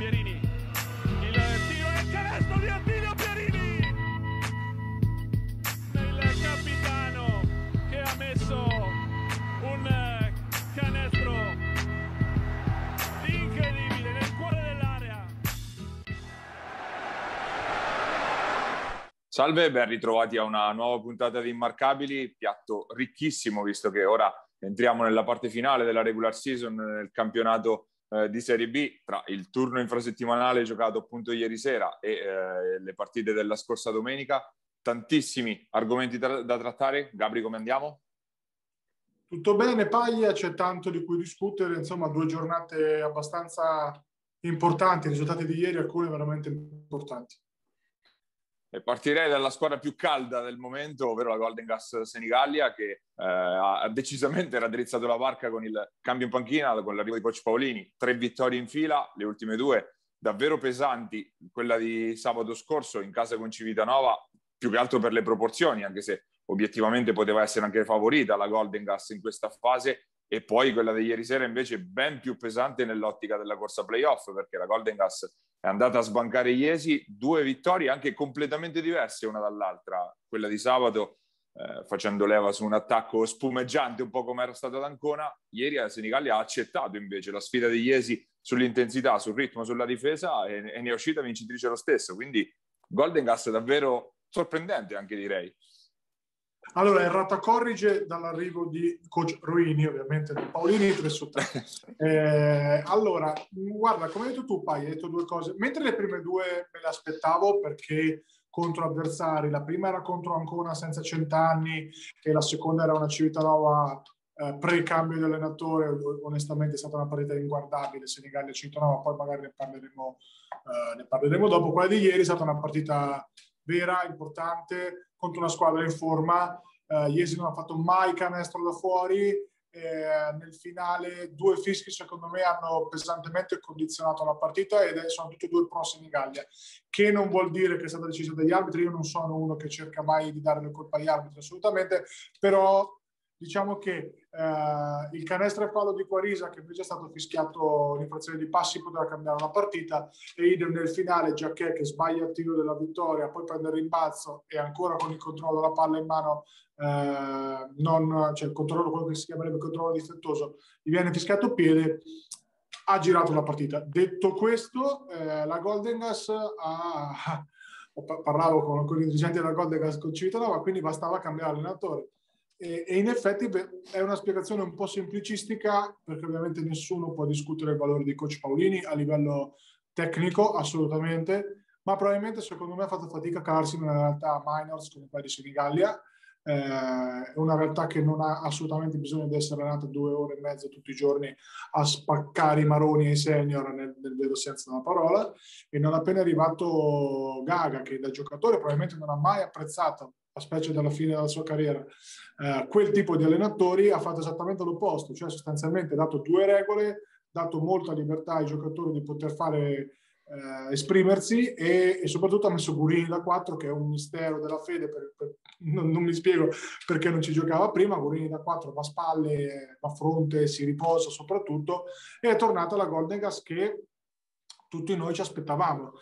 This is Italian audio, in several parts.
Pierini. Il tiro e il canestro di Attilio Pierini. Il capitano che ha messo un canestro incredibile nel cuore dell'area. Salve, ben ritrovati a una nuova puntata di Immarcabili, piatto ricchissimo visto che ora entriamo nella parte finale della regular season nel campionato eh, di Serie B tra il turno infrasettimanale giocato appunto ieri sera e eh, le partite della scorsa domenica. Tantissimi argomenti da, da trattare. Gabri, come andiamo? Tutto bene, Paglia, c'è tanto di cui discutere, insomma due giornate abbastanza importanti, i risultati di ieri, alcune veramente importanti. Partirei dalla squadra più calda del momento, ovvero la Golden Gas Senigallia, che eh, ha decisamente raddrizzato la barca con il cambio in panchina, con l'arrivo di coach Paolini. Tre vittorie in fila, le ultime due davvero pesanti. Quella di sabato scorso in casa con Civitanova, più che altro per le proporzioni, anche se obiettivamente poteva essere anche favorita la Golden Gas in questa fase. E poi quella di ieri sera invece ben più pesante nell'ottica della corsa playoff, perché la Golden Gas è andata a sbancare Iesi, due vittorie anche completamente diverse una dall'altra. Quella di sabato eh, facendo leva su un attacco spumeggiante, un po' come era stato ad Ancona. Ieri la Senigallia ha accettato invece la sfida di Iesi sull'intensità, sul ritmo, sulla difesa e, e ne è uscita vincitrice lo stesso. Quindi Golden Gas davvero sorprendente anche direi. Allora, errata corrige dall'arrivo di coach Ruini, ovviamente, di Paolini 3 su 3. Eh, allora, guarda, come hai detto tu, Pai, hai detto due cose. Mentre le prime due me le aspettavo perché contro avversari, la prima era contro Ancona senza cent'anni e la seconda era una Civitanova eh, pre-cambio di allenatore, onestamente è stata una partita inguardabile, Senigallia Civitanova, poi magari ne parleremo, eh, ne parleremo dopo. Quella di ieri è stata una partita vera, importante, contro una squadra in forma. Uh, Iesi non ha fatto mai canestro da fuori. Eh, nel finale due fischi secondo me hanno pesantemente condizionato la partita ed sono tutti e due pro Senigallia che non vuol dire che è stata decisa dagli arbitri. Io non sono uno che cerca mai di dare le colpe agli arbitri assolutamente. Però diciamo che eh, il canestro e fallo di Quarisa che invece è stato fischiato l'infrazione di passi poteva cambiare la partita. E idem nel finale Giacchè che sbaglia il tiro della vittoria poi prende il rimbalzo e ancora con il controllo della palla in mano eh, non, cioè il controllo quello che si chiamerebbe controllo difettoso gli viene fischiato piede ha girato la partita. Detto questo eh, la Golden Gas ha parlavo con, con i dirigenti della Golden Gas con Civitanova quindi bastava cambiare allenatore e, in effetti è una spiegazione un po' semplicistica perché ovviamente nessuno può discutere il valore di coach Paolini a livello tecnico, assolutamente, ma probabilmente secondo me ha fatto fatica a calarsi in una realtà minors come quella di Senigallia, eh, una realtà che non ha assolutamente bisogno di essere allenata due ore e mezza tutti i giorni a spaccare i maroni ai senior nel, nel vero senso della parola. E non appena è arrivato Gaga che da giocatore probabilmente non ha mai apprezzato a specie dalla fine della sua carriera, eh, quel tipo di allenatori ha fatto esattamente l'opposto, cioè sostanzialmente ha dato due regole, dato molta libertà ai giocatori di poter fare eh, esprimersi e, e, soprattutto ha messo Gurini da 4 che è un mistero della fede per, per, non, non, mi spiego perché non ci giocava prima Gurini da 4 va a spalle va a fronte, si riposa soprattutto e è tornata la Golden Gas che tutti noi ci aspettavamo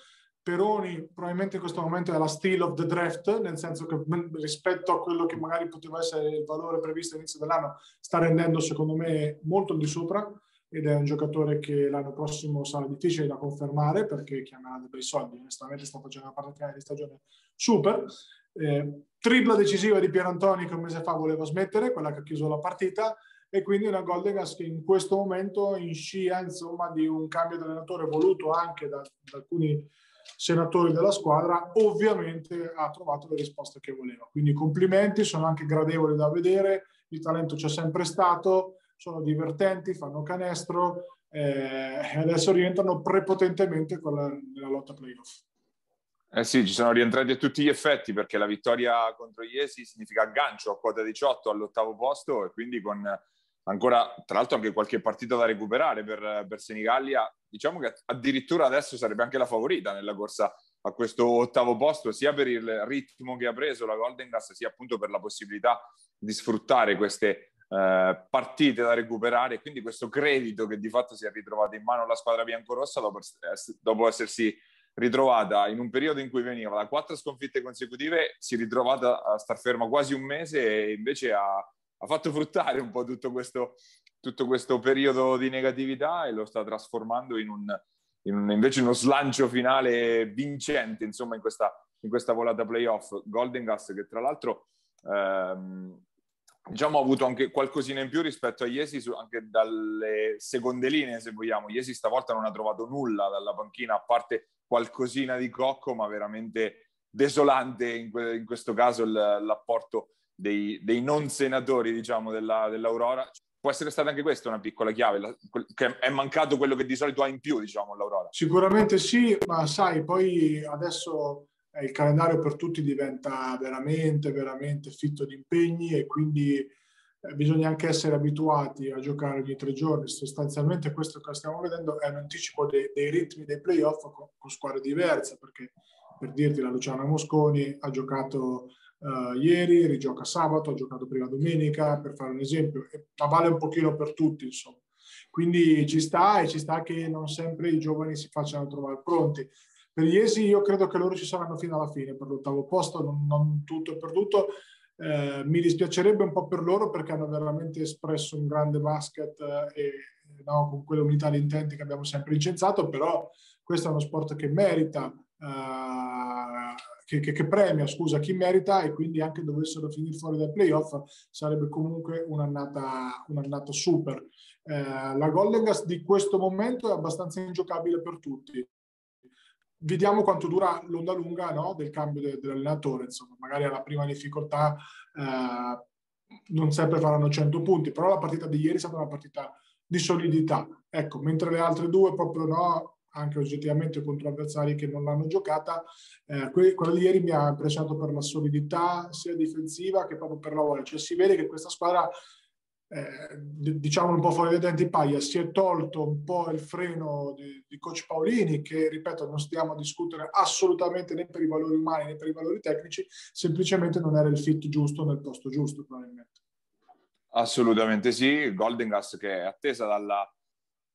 Peroni probabilmente in questo momento è la steal of the draft, nel senso che rispetto a quello che magari poteva essere il valore previsto all'inizio dell'anno, sta rendendo secondo me molto di sopra ed è un giocatore che l'anno prossimo sarà difficile da confermare perché chiamerà dei bei soldi, onestamente sta facendo una partita di stagione super. Eh, tripla decisiva di Pierantoni che un mese fa voleva smettere, quella che ha chiuso la partita, e quindi una Golden Gas che in questo momento in scia insomma, di un cambio di allenatore voluto anche da, da alcuni senatori della squadra, ovviamente ha trovato le risposte che voleva. Quindi complimenti, sono anche gradevoli da vedere, il talento c'è sempre stato, sono divertenti, fanno canestro eh, e adesso rientrano prepotentemente con la, nella lotta playoff. Eh sì, ci sono rientrati a tutti gli effetti perché la vittoria contro Iesi significa aggancio a quota 18 all'ottavo posto e quindi con ancora, tra l'altro, anche qualche partita da recuperare per, per Senigallia. Diciamo che addirittura adesso sarebbe anche la favorita nella corsa a questo ottavo posto, sia per il ritmo che ha preso la Golden Gas, sia appunto per la possibilità di sfruttare queste eh, partite da recuperare, quindi questo credito che di fatto si è ritrovato in mano la squadra biancorossa dopo, dopo essersi ritrovata in un periodo in cui veniva da quattro sconfitte consecutive, si è ritrovata a star ferma quasi un mese e invece ha, ha fatto fruttare un po' tutto questo, tutto questo periodo di negatività e lo sta trasformando in un, in un invece uno slancio finale vincente insomma in questa, in questa volata playoff. Golden Gas che tra l'altro ehm, diciamo ha avuto anche qualcosina in più rispetto a Iesi anche dalle seconde linee se vogliamo. Iesi stavolta non ha trovato nulla dalla panchina a parte qualcosina di cocco ma veramente desolante in, que- in questo caso l- l'apporto dei, dei, non senatori diciamo della, dell'Aurora può essere stata anche questa una piccola chiave, che è mancato quello che di solito ha in più, diciamo, l'Aurora. Sicuramente sì, ma sai, poi adesso eh, il calendario per tutti diventa veramente, veramente fitto di impegni e quindi eh, bisogna anche essere abituati a giocare ogni tre giorni. Sostanzialmente questo che stiamo vedendo è un anticipo dei, dei ritmi dei playoff con, con squadre diverse, perché per dirti la Luciana Mosconi ha giocato uh, ieri, rigioca sabato, ha giocato prima domenica, per fare un esempio, ma vale un pochino per tutti, insomma. Quindi ci sta e ci sta che non sempre i giovani si facciano trovare pronti. Per Iesi io credo che loro ci saranno fino alla fine per l'ottavo posto, non, non tutto è perduto. Eh, mi dispiacerebbe un po' per loro perché hanno veramente espresso un grande basket eh, e no, con quell'unità di intenti che abbiamo sempre incensato, però questo è uno sport che merita eh, che, che, che, premia scusa, chi merita e quindi anche dovessero finire fuori dai playoff sarebbe comunque un'annata, un'annata super. Eh, la Golden Gas di questo momento è abbastanza ingiocabile per tutti. Vediamo quanto dura l'onda lunga no? del cambio de, dell'allenatore, insomma, magari alla prima difficoltà eh, non sempre faranno 100 punti, però la partita di ieri è stata una partita di solidità. Ecco, mentre le altre due proprio no, anche oggettivamente contro avversari che non l'hanno giocata. Eh, quella di ieri mi ha impressionato per la solidità sia difensiva che proprio per la voglia. Cioè si vede che questa squadra, eh, diciamo un po' fuori dai denti paia, si è tolto un po' il freno di, di, coach Paolini, che ripeto non stiamo a discutere assolutamente né per i valori umani né per i valori tecnici, semplicemente non era il fit giusto nel posto giusto probabilmente. Assolutamente sì, Golden Gas che è attesa dalla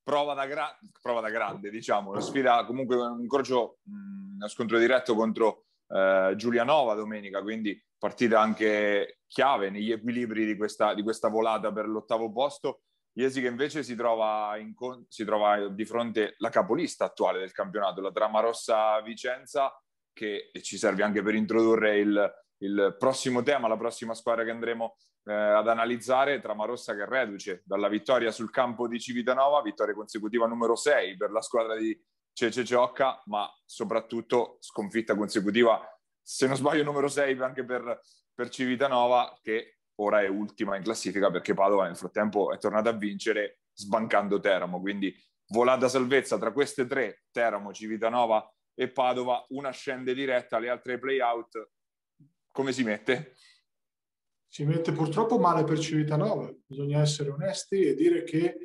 prova da, gra- prova da grande, diciamo, una sfida comunque un incrocio, uno scontro diretto contro eh, Giulianova domenica, quindi partita anche chiave negli equilibri di questa, di questa volata per l'ottavo posto. Iesi che invece si trova, in, si trova di fronte la capolista attuale del campionato, la Trama Rossa Vicenza, che ci serve anche per introdurre il, il prossimo tema, la prossima squadra che andremo eh, ad analizzare, Tramarossa che reduce dalla vittoria sul campo di Civitanova, vittoria consecutiva numero 6 per la squadra di Cece Ciocca, ma soprattutto sconfitta consecutiva, se non sbaglio numero 6 anche per, per Civitanova, che ora è ultima in classifica perché Padova nel frattempo è tornata a vincere sbancando Teramo, quindi volata salvezza tra queste tre, Teramo, Civitanova e Padova, una scende diretta, le altre play out come si mette? Si mette purtroppo male per Civitanova, bisogna essere onesti e dire che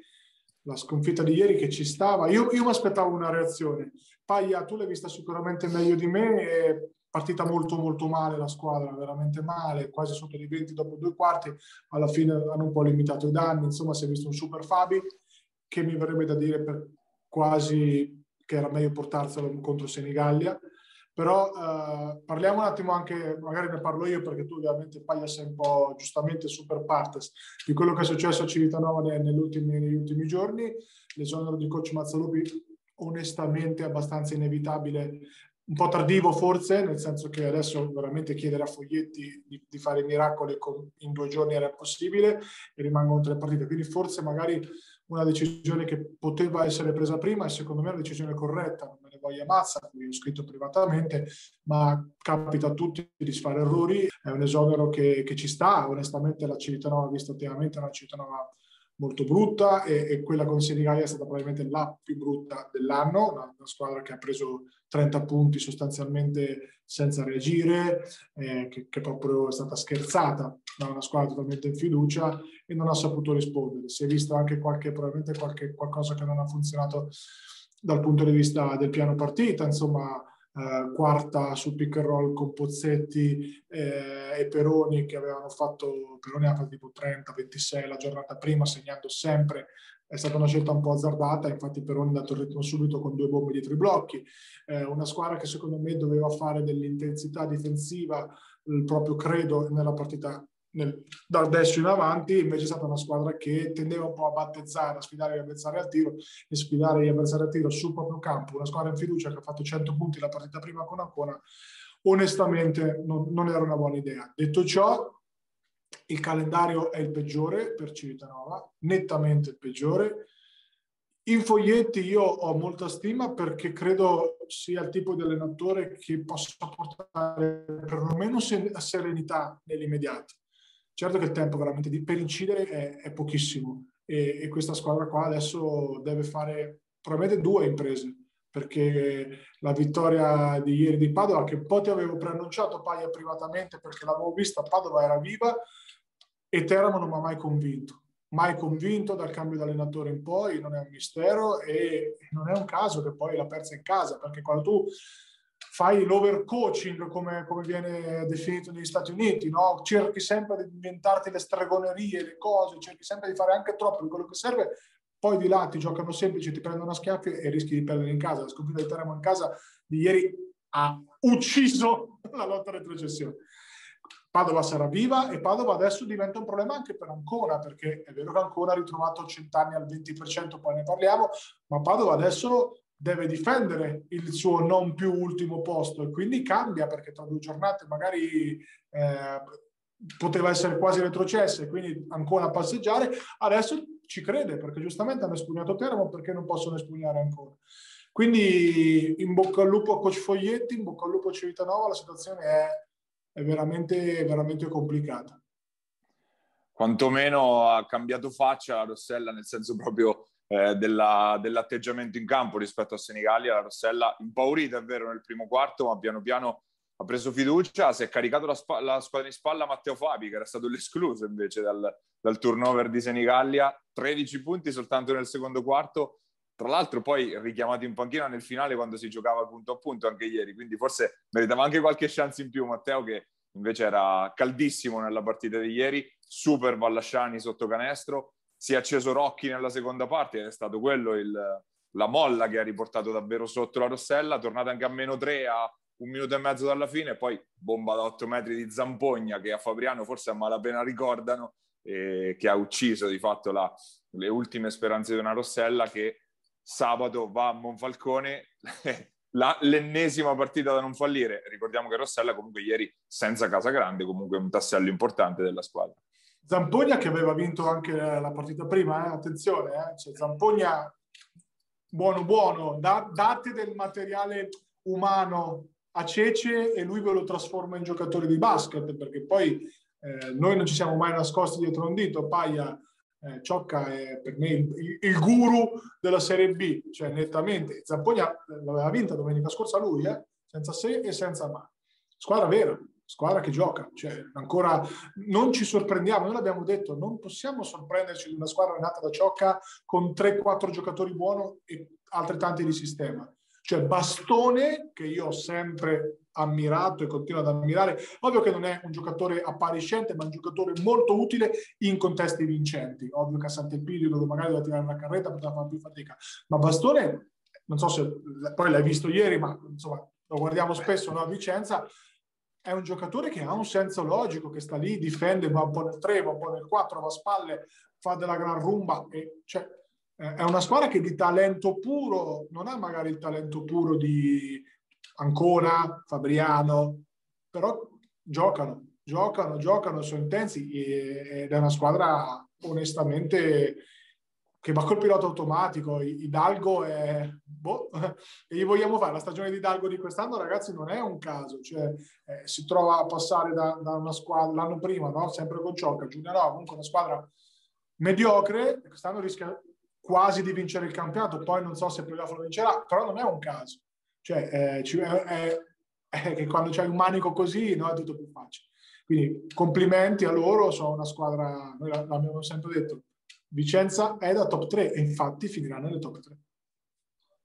la sconfitta di ieri che ci stava, io, io mi aspettavo una reazione. Paglia, tu l'hai vista sicuramente meglio di me, è partita molto molto male la squadra, veramente male, quasi sotto di 20 dopo due quarti, alla fine hanno un po' limitato i danni, insomma si è visto un super Fabi che mi verrebbe da dire per quasi che era meglio portarselo contro Senigallia però eh, parliamo un attimo anche, magari ne parlo io perché tu ovviamente Paglia sei un po' giustamente super partes di quello che è successo a Civitanova negli ultimi, giorni. L'esonero di coach Mazzalupi onestamente abbastanza inevitabile, un po' tardivo forse, nel senso che adesso veramente chiedere a Foglietti di, di fare miracoli con, in due giorni era impossibile e rimangono tre partite, quindi forse magari una decisione che poteva essere presa prima e secondo me è una decisione corretta, non me ne voglia mazza, cui ho scritto privatamente, ma capita a tutti di fare errori, è un esonero che, che ci sta, onestamente la Civitanova vista ultimamente è una Civitanova molto brutta e, e, quella con Senigallia è stata probabilmente la più brutta dell'anno, una, una, squadra che ha preso 30 punti sostanzialmente senza reagire, eh, che, che, proprio è stata scherzata da una squadra totalmente in fiducia e non ha saputo rispondere. Si è visto anche qualche, probabilmente qualche, qualcosa che non ha funzionato dal punto di vista del piano partita, insomma eh, quarta su pick and roll con Pozzetti eh, e Peroni che avevano fatto, Peroni ha fatto tipo 30-26 la giornata prima segnando sempre. È stata una scelta un po' azzardata, infatti Peroni ha dato il ritmo subito con due bombe dietro i blocchi, eh, una squadra che secondo me doveva fare dell'intensità difensiva il proprio credo nella partita nel, da adesso in avanti, invece è stata una squadra che tendeva un po' a battezzare, a sfidare gli avversari al tiro e sfidare gli avversari al tiro sul proprio campo, una squadra in fiducia che ha fatto 100 punti la partita prima con Ancona, onestamente non, non era una buona idea. Detto ciò, il calendario è il peggiore per Civitanova, nettamente il peggiore. In Foglietti io ho molta stima perché credo sia il tipo di allenatore che possa portare perlomeno serenità nell'immediato. Certo che il tempo veramente di, per incidere è, è pochissimo e, e, questa squadra qua adesso deve fare probabilmente due imprese perché la vittoria di ieri di Padova che poi ti avevo preannunciato Paia privatamente perché l'avevo vista, Padova era viva e Teramo non mi ha mai convinto. Mai convinto dal cambio di allenatore in poi, non è un mistero e non è un caso che poi l'ha persa in casa, perché quando tu fai l'overcoaching, come, come viene definito negli Stati Uniti, no? cerchi sempre di inventarti le stregonerie, le cose, cerchi sempre di fare anche troppo di quello che serve, poi di là ti giocano semplici, ti prendono a schiaffi e rischi di perdere in casa. La sconfitta di Teramo in casa di ieri ha ucciso la lotta retrocessione. Padova sarà viva e Padova adesso diventa un problema anche per Ancona, perché è vero che Ancona ha ritrovato cent'anni al 20%, poi ne parliamo, ma Padova adesso deve difendere il suo non più ultimo posto e quindi cambia perché tra due giornate magari eh, poteva essere quasi retrocessa e quindi ancora a passeggiare, adesso ci crede perché giustamente hanno espugnato Teramo perché non possono espugnare ancora. Quindi in bocca al lupo a Coach Foglietti, in bocca al lupo a Civitanova, la situazione è è veramente, veramente complicata. Quantomeno ha cambiato faccia la Rossella, nel senso proprio eh, della, dell'atteggiamento in campo rispetto a Senigallia. La Rossella impaurita, è vero, nel primo quarto, ma piano piano ha preso fiducia, si è caricato la, spa- la squadra in spalla Matteo Fabi, che era stato l'escluso invece dal, dal turnover di Senigallia. 13 punti soltanto nel secondo quarto, tra l'altro poi richiamato in panchina nel finale quando si giocava punto a punto anche ieri, quindi forse meritava anche qualche chance in più Matteo che invece era caldissimo nella partita di ieri, super Vallasciani sotto canestro, si è acceso Rocchi nella seconda parte ed è stato quello il, la molla che ha riportato davvero sotto la Rossella, tornata anche a meno tre a un minuto e mezzo dalla fine, poi bomba da 8 metri di Zampogna che a Fabriano forse a malapena ricordano, eh, che ha ucciso di fatto la, le ultime speranze di una Rossella che sabato va a Monfalcone, la, l'ennesima partita da non fallire. Ricordiamo che Rossella comunque ieri senza Casa Grande, comunque un tassello importante della squadra. Zampogna che aveva vinto anche la partita prima, eh? attenzione, eh? Cioè, Zampogna buono buono, da, date del materiale umano a Cece e lui ve lo trasforma in giocatore di basket perché poi eh, noi non ci siamo mai nascosti dietro un dito, Paia eh, Ciocca è per me il, il, guru della Serie B, cioè nettamente. Zampogna l'aveva vinta domenica scorsa lui, eh? senza se e senza ma. Squadra vera, squadra che gioca, cioè ancora non ci sorprendiamo, noi l'abbiamo detto, non possiamo sorprenderci di una squadra nata da Ciocca con 3-4 giocatori buoni e altrettanti di sistema. Cioè Bastone, che io ho sempre ammirato e continuo ad ammirare, ovvio che non è un giocatore appariscente, ma un giocatore molto utile in contesti vincenti. Ovvio che a Sant'Epidio, dove magari doveva tirare la carretta, poteva fare più fatica. Ma Bastone, non so se poi l'hai visto ieri, ma insomma lo guardiamo spesso no, a Vicenza, è un giocatore che ha un senso logico, che sta lì, difende, va un po' nel 3, va un po' nel 4, va a spalle, fa della gran rumba. E, cioè, è una squadra che di talento puro non ha magari il talento puro di Ancona, Fabriano, però giocano, giocano, giocano, sono intensi ed è una squadra onestamente che va col pilota automatico. Hidalgo è... Boh, e gli vogliamo fare la stagione di Hidalgo di quest'anno, ragazzi, non è un caso. Cioè, eh, si trova a passare da, da, una squadra l'anno prima, no? sempre con Ciocca, no, comunque una squadra mediocre, quest'anno rischia quasi di vincere il campionato, poi non so se playoff lo vincerà, però non è un caso. Cioè, eh, è, è, che quando c'hai un manico così no, è tutto più facile. Quindi complimenti a loro, sono una squadra, noi l'abbiamo sempre detto, Vicenza è da top 3 e infatti finirà nelle top 3.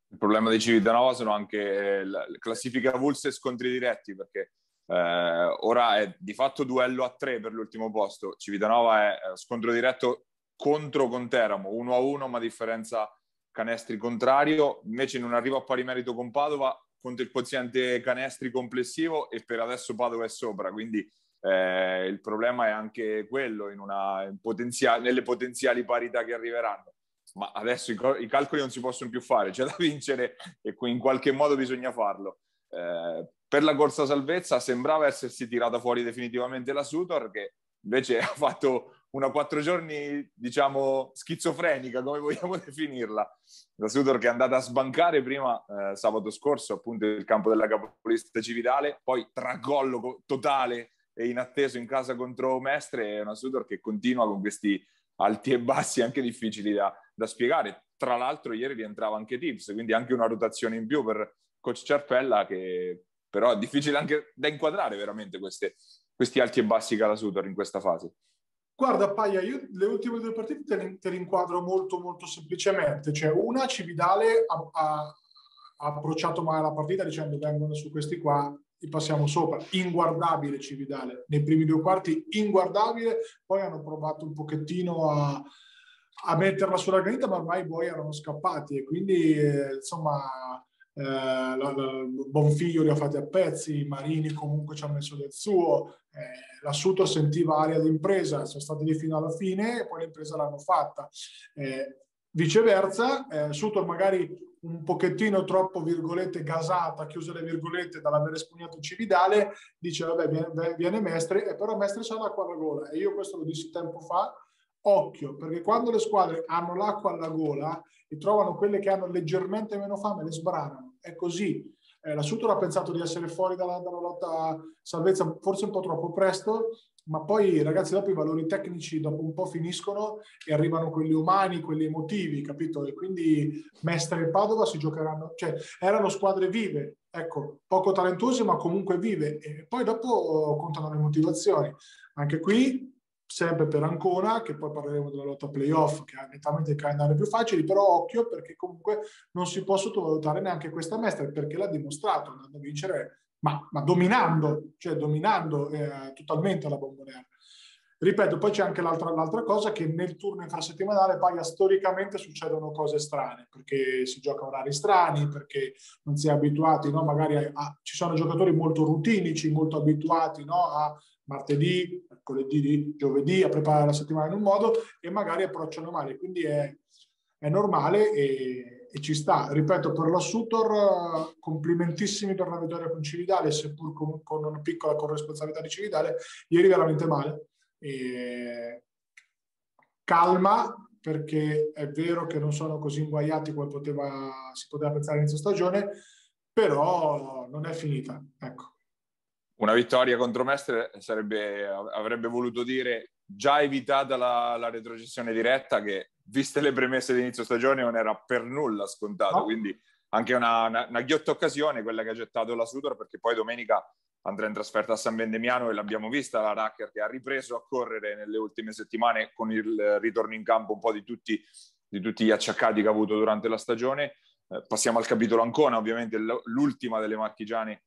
Il problema di Civitanova sono anche la classifica Vulse e scontri diretti, perché eh, ora è di fatto duello a tre per l'ultimo posto. Civitanova è eh, scontro diretto contro Conteramo, 1 a 1, ma differenza canestri contrario. Invece non arriva a pari merito con Padova contro il quoziente canestri complessivo e per adesso Padova è sopra, quindi eh, il problema è anche quello in una, in potenziali, nelle potenziali parità che arriveranno. Ma adesso i, i, calcoli non si possono più fare, c'è da vincere e in qualche modo bisogna farlo. Eh, per la corsa salvezza sembrava essersi tirata fuori definitivamente la Sutor, che invece ha fatto una quattro giorni, diciamo, schizofrenica, come vogliamo definirla. La Sutor che è andata a sbancare prima eh, sabato scorso, appunto, il campo della capolista Cividale, poi tracollo totale inatteso in casa contro Mestre, è una Sutor che continua con questi alti e bassi anche difficili da, da spiegare. Tra l'altro ieri rientrava anche Tips, quindi anche una rotazione in più per coach Ciarpella che però è difficile anche da inquadrare veramente queste, questi alti e bassi che ha la Sutor in questa fase. Guarda Paia, io le ultime due partite te le, te le inquadro molto molto semplicemente, cioè una Cividale ha, ha, ha approcciato male la partita dicendo vengono su questi qua li passiamo sopra, inguardabile Cividale, nei primi due quarti inguardabile, poi hanno provato un pochettino a, a metterla sulla granita ma ormai i buoi erano scappati. E quindi eh, insomma eh, la, la, Bonfiglio li ha fatti a pezzi, Marini comunque ci ha messo del suo, eh, l'assunto sentiva aria di impresa, sono stati lì fino alla fine e poi l'impresa l'hanno fatta. Eh, viceversa, eh, Sutor magari un pochettino troppo, virgolette, gasata, chiuse le virgolette dall'aver espugnato Cividale, dice vabbè viene, viene Mestre, e però Mestre c'ha l'acqua alla gola e io questo lo dissi tempo fa, occhio, perché quando le squadre hanno l'acqua alla gola e trovano quelle che hanno leggermente meno fame, le sbranano. È così. Eh, la Sutor ha pensato di essere fuori dalla, dalla lotta salvezza forse un po' troppo presto, ma poi ragazzi dopo i valori tecnici dopo un po' finiscono e arrivano quelli umani, quelli emotivi, capito? E quindi Mestre e Padova si giocheranno, cioè erano squadre vive, ecco, poco talentuose ma comunque vive e poi dopo contano le motivazioni. Anche qui sempre per Ancona, che poi parleremo della lotta playoff, che ha nettamente il calendario più facile, però occhio perché comunque non si può sottovalutare neanche questa mestra, perché l'ha dimostrato andando a vincere, ma, ma dominando, cioè dominando eh, totalmente la bomboniera. Ripeto, poi c'è anche l'altra, l'altra, cosa che nel turno infrasettimanale poi storicamente succedono cose strane, perché si gioca orari strani, perché non si è abituati, no? magari a, a, ci sono giocatori molto rutinici, molto abituati no? a martedì, mercoledì, giovedì a preparare la settimana in un modo e magari approcciano male. Quindi è, è normale e, e, ci sta. Ripeto, per la Sutor, complimentissimi per la vittoria con Cividale, seppur con, con una piccola corresponsabilità di Cividale, ieri veramente male. E calma perché è vero che non sono così inguaiati come poteva, si poteva pensare all'inizio stagione, però non è finita. Ecco una vittoria contro Mestre sarebbe, avrebbe voluto dire già evitata la, la retrocessione diretta che, viste le premesse di inizio stagione, non era per nulla scontato. No. Quindi anche una, una, una, ghiotta occasione quella che ha gettato la Sutor, perché poi domenica andrà in trasferta a San Vendemiano e l'abbiamo vista la Racker che ha ripreso a correre nelle ultime settimane con il ritorno in campo un po' di tutti, di tutti gli acciaccati che ha avuto durante la stagione. Eh, passiamo al capitolo Ancona, ovviamente l'ultima delle marchigiane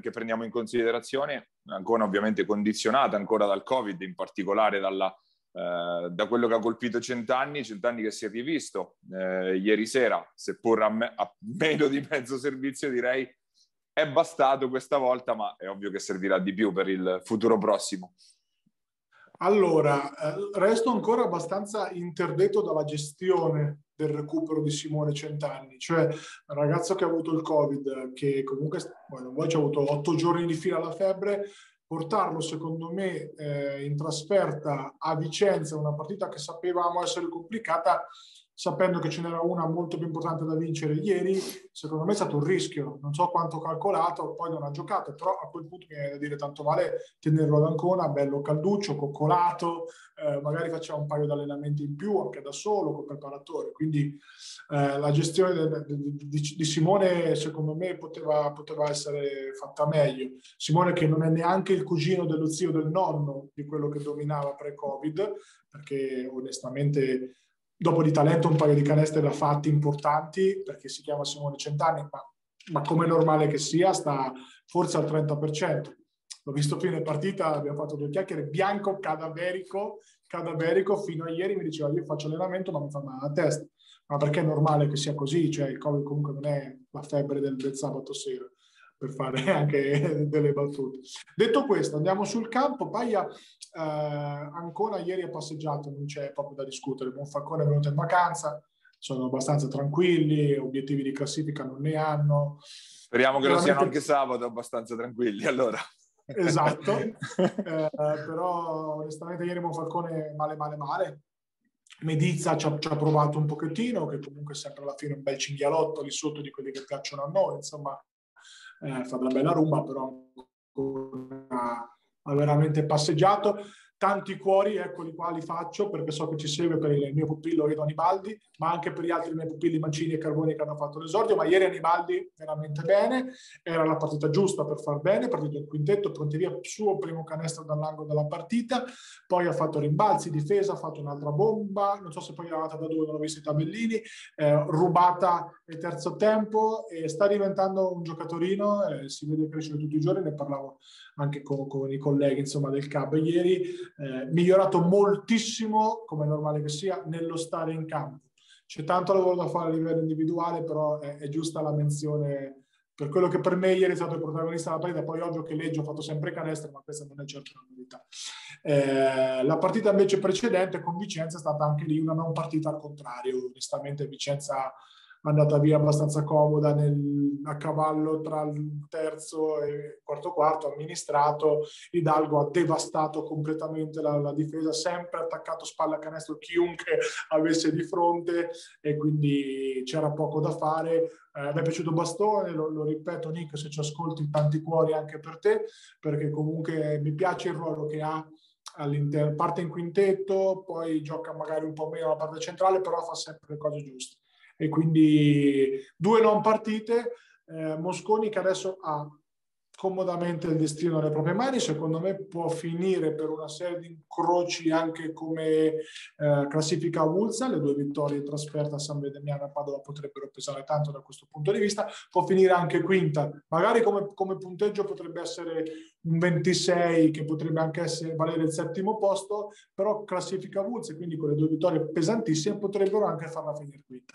che prendiamo in considerazione, ancora ovviamente condizionata ancora dal Covid, in particolare dalla, eh, da quello che ha colpito Centanni, Centanni che si è rivisto eh, ieri sera, seppur a, me, a meno di mezzo servizio direi, è bastato questa volta, ma è ovvio che servirà di più per il futuro prossimo. Allora, eh, resto ancora abbastanza interdetto dalla gestione del recupero di Simone Centanni, cioè un ragazzo che ha avuto il Covid, che comunque poi ci ha avuto otto giorni di fila alla febbre, portarlo secondo me eh, in trasferta a Vicenza, una partita che sapevamo essere complicata, sapendo che ce n'era una molto più importante da vincere ieri, secondo me è stato un rischio. Non so quanto calcolato, poi non ha giocato, però a quel punto mi viene da dire tanto vale tenerlo ad Ancona, bello calduccio, coccolato, eh, magari facciamo un paio di allenamenti in più anche da solo, col preparatore. Quindi eh, la gestione di, di, di, Simone secondo me poteva, poteva essere fatta meglio. Simone che non è neanche il cugino dello zio del nonno di quello che dominava pre-Covid, perché onestamente dopo di talento un paio di canestri da fatti importanti, perché si chiama Simone Centanni, ma, ma come normale che sia, sta forse al 30%. L'ho visto fine partita, abbiamo fatto due chiacchiere, bianco, cadaverico, cadaverico, fino a ieri mi diceva io faccio allenamento ma mi fa male la testa. Ma perché è normale che sia così? Cioè il Covid comunque non è la febbre del, del sabato sera per fare anche delle battute. Detto questo, andiamo sul campo. Paia eh, ancora ieri ha passeggiato, non c'è proprio da discutere. Monfalcone è venuto in vacanza, sono abbastanza tranquilli, obiettivi di classifica non ne hanno. Speriamo che Veramente... lo siano anche sabato abbastanza tranquilli allora. Esatto, eh, però onestamente ieri Monfalcone male male male. Medizza ci ha, ci ha, provato un pochettino, che comunque è sempre alla fine un bel cinghialotto lì sotto di quelli che piacciono a noi, insomma eh, fa della bella rumba, però ha veramente passeggiato tanti cuori, eccoli qua, li faccio perché so che ci segue per il mio pupillo Redo Anibaldi, ma anche per gli altri miei pupilli Mancini e Carboni che hanno fatto l'esordio, ma ieri Anibaldi veramente bene, era la partita giusta per far bene, partito il quintetto, pronti via, suo primo canestro dall'angolo della partita, poi ha fatto rimbalzi, difesa, ha fatto un'altra bomba, non so se poi è andata da due, non ho visto i tabellini, eh, rubata il terzo tempo e sta diventando un giocatorino, eh, si vede crescere tutti i giorni, ne parlavo anche con, con i colleghi insomma, del CAB ieri, eh, migliorato moltissimo, come è normale che sia, nello stare in campo. C'è tanto lavoro da fare a livello individuale, però è, è giusta la menzione per quello che per me ieri è stato il protagonista della partita. Poi ovvio che Leggio ha fatto sempre canestro, ma questa non è certo una novità. Eh, la partita invece precedente con Vicenza è stata anche lì una non partita al contrario. Onestamente Vicenza andata via abbastanza comoda nel, a cavallo tra il terzo e il quarto quarto, amministrato. Hidalgo ha devastato completamente la, la difesa, sempre attaccato spalla a canestro chiunque avesse di fronte e quindi c'era poco da fare. Eh, mi è piaciuto Bastone, lo, lo, ripeto Nick, se ci ascolti tanti cuori anche per te, perché comunque mi piace il ruolo che ha all'interno, parte in quintetto, poi gioca magari un po' meno la parte centrale, però fa sempre le cose giuste e quindi due non partite. Eh, Mosconi che adesso ha comodamente il destino nelle proprie mani, secondo me può finire per una serie di incroci anche come eh, classifica Wulza, le due vittorie in trasferta a San Vedemiano e Padova potrebbero pesare tanto da questo punto di vista, può finire anche quinta, magari come, come punteggio potrebbe essere un 26 che potrebbe anche essere, valere il settimo posto, però classifica Wulza, quindi con le due vittorie pesantissime potrebbero anche farla finire quinta.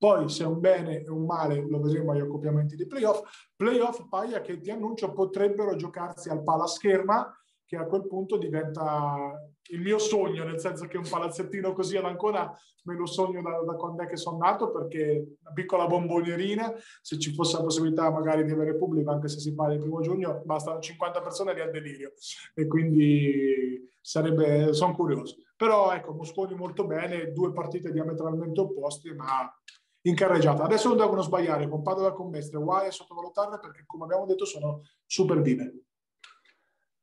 Poi se è un bene e un male lo vedremo agli accoppiamenti di playoff. Playoff, paia che ti annuncio potrebbero giocarsi al palascherma che a quel punto diventa il mio sogno, nel senso che un palazzettino così ad Ancona me lo sogno da, da quando è che sono nato, perché una piccola bombonierina, se ci fosse la possibilità magari di avere pubblico, anche se si parla il primo giugno, bastano 50 persone di al delirio. E quindi sarebbe, sono curioso. Però ecco, Mosconi molto bene, due partite diametralmente opposte, ma in carreggiata. Adesso non devono sbagliare con Padova con Mestre, guai a sottovalutarle perché come abbiamo detto sono super vive.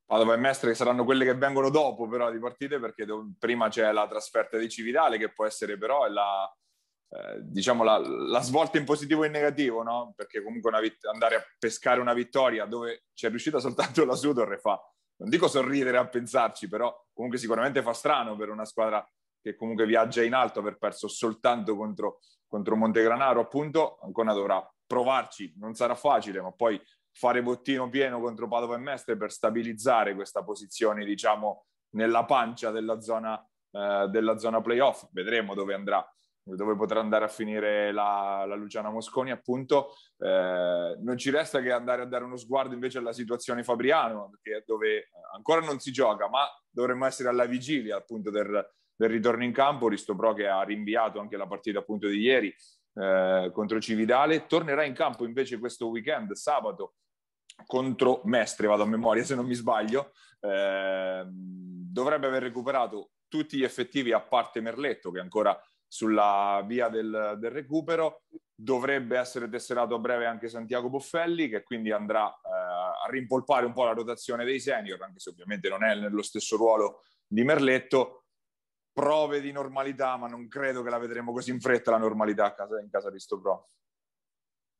Padova e Mestre che saranno quelle che vengono dopo però di partite perché prima c'è la trasferta di Cividale che può essere però la, eh, diciamo la, la, svolta in positivo e in negativo, no? Perché comunque vit- andare a pescare una vittoria dove c'è riuscita soltanto la Sudor fa, non dico sorridere a pensarci, però comunque sicuramente fa strano per una squadra che comunque viaggia in alto, aver perso soltanto contro, contro Montegranaro, appunto, ancora dovrà provarci, non sarà facile, ma poi fare bottino pieno contro Padova e Mestre per stabilizzare questa posizione, diciamo, nella pancia della zona, eh, della zona playoff. Vedremo dove andrà, dove potrà andare a finire la, la Luciana Mosconi, appunto. Eh, non ci resta che andare a dare uno sguardo invece alla situazione Fabriano, perché dove ancora non si gioca, ma dovremmo essere alla vigilia appunto del, del ritorno in campo, Risto Pro che ha rinviato anche la partita appunto di ieri eh, contro Cividale, tornerà in campo invece questo weekend, sabato, contro Mestre, vado a memoria se non mi sbaglio, eh, dovrebbe aver recuperato tutti gli effettivi a parte Merletto che è ancora sulla via del, del recupero, dovrebbe essere tesserato a breve anche Santiago Boffelli che quindi andrà eh, a rimpolpare un po' la rotazione dei senior, anche se ovviamente non è nello stesso ruolo di Merletto, prove di normalità, ma non credo che la vedremo così in fretta la normalità in casa di Stopro.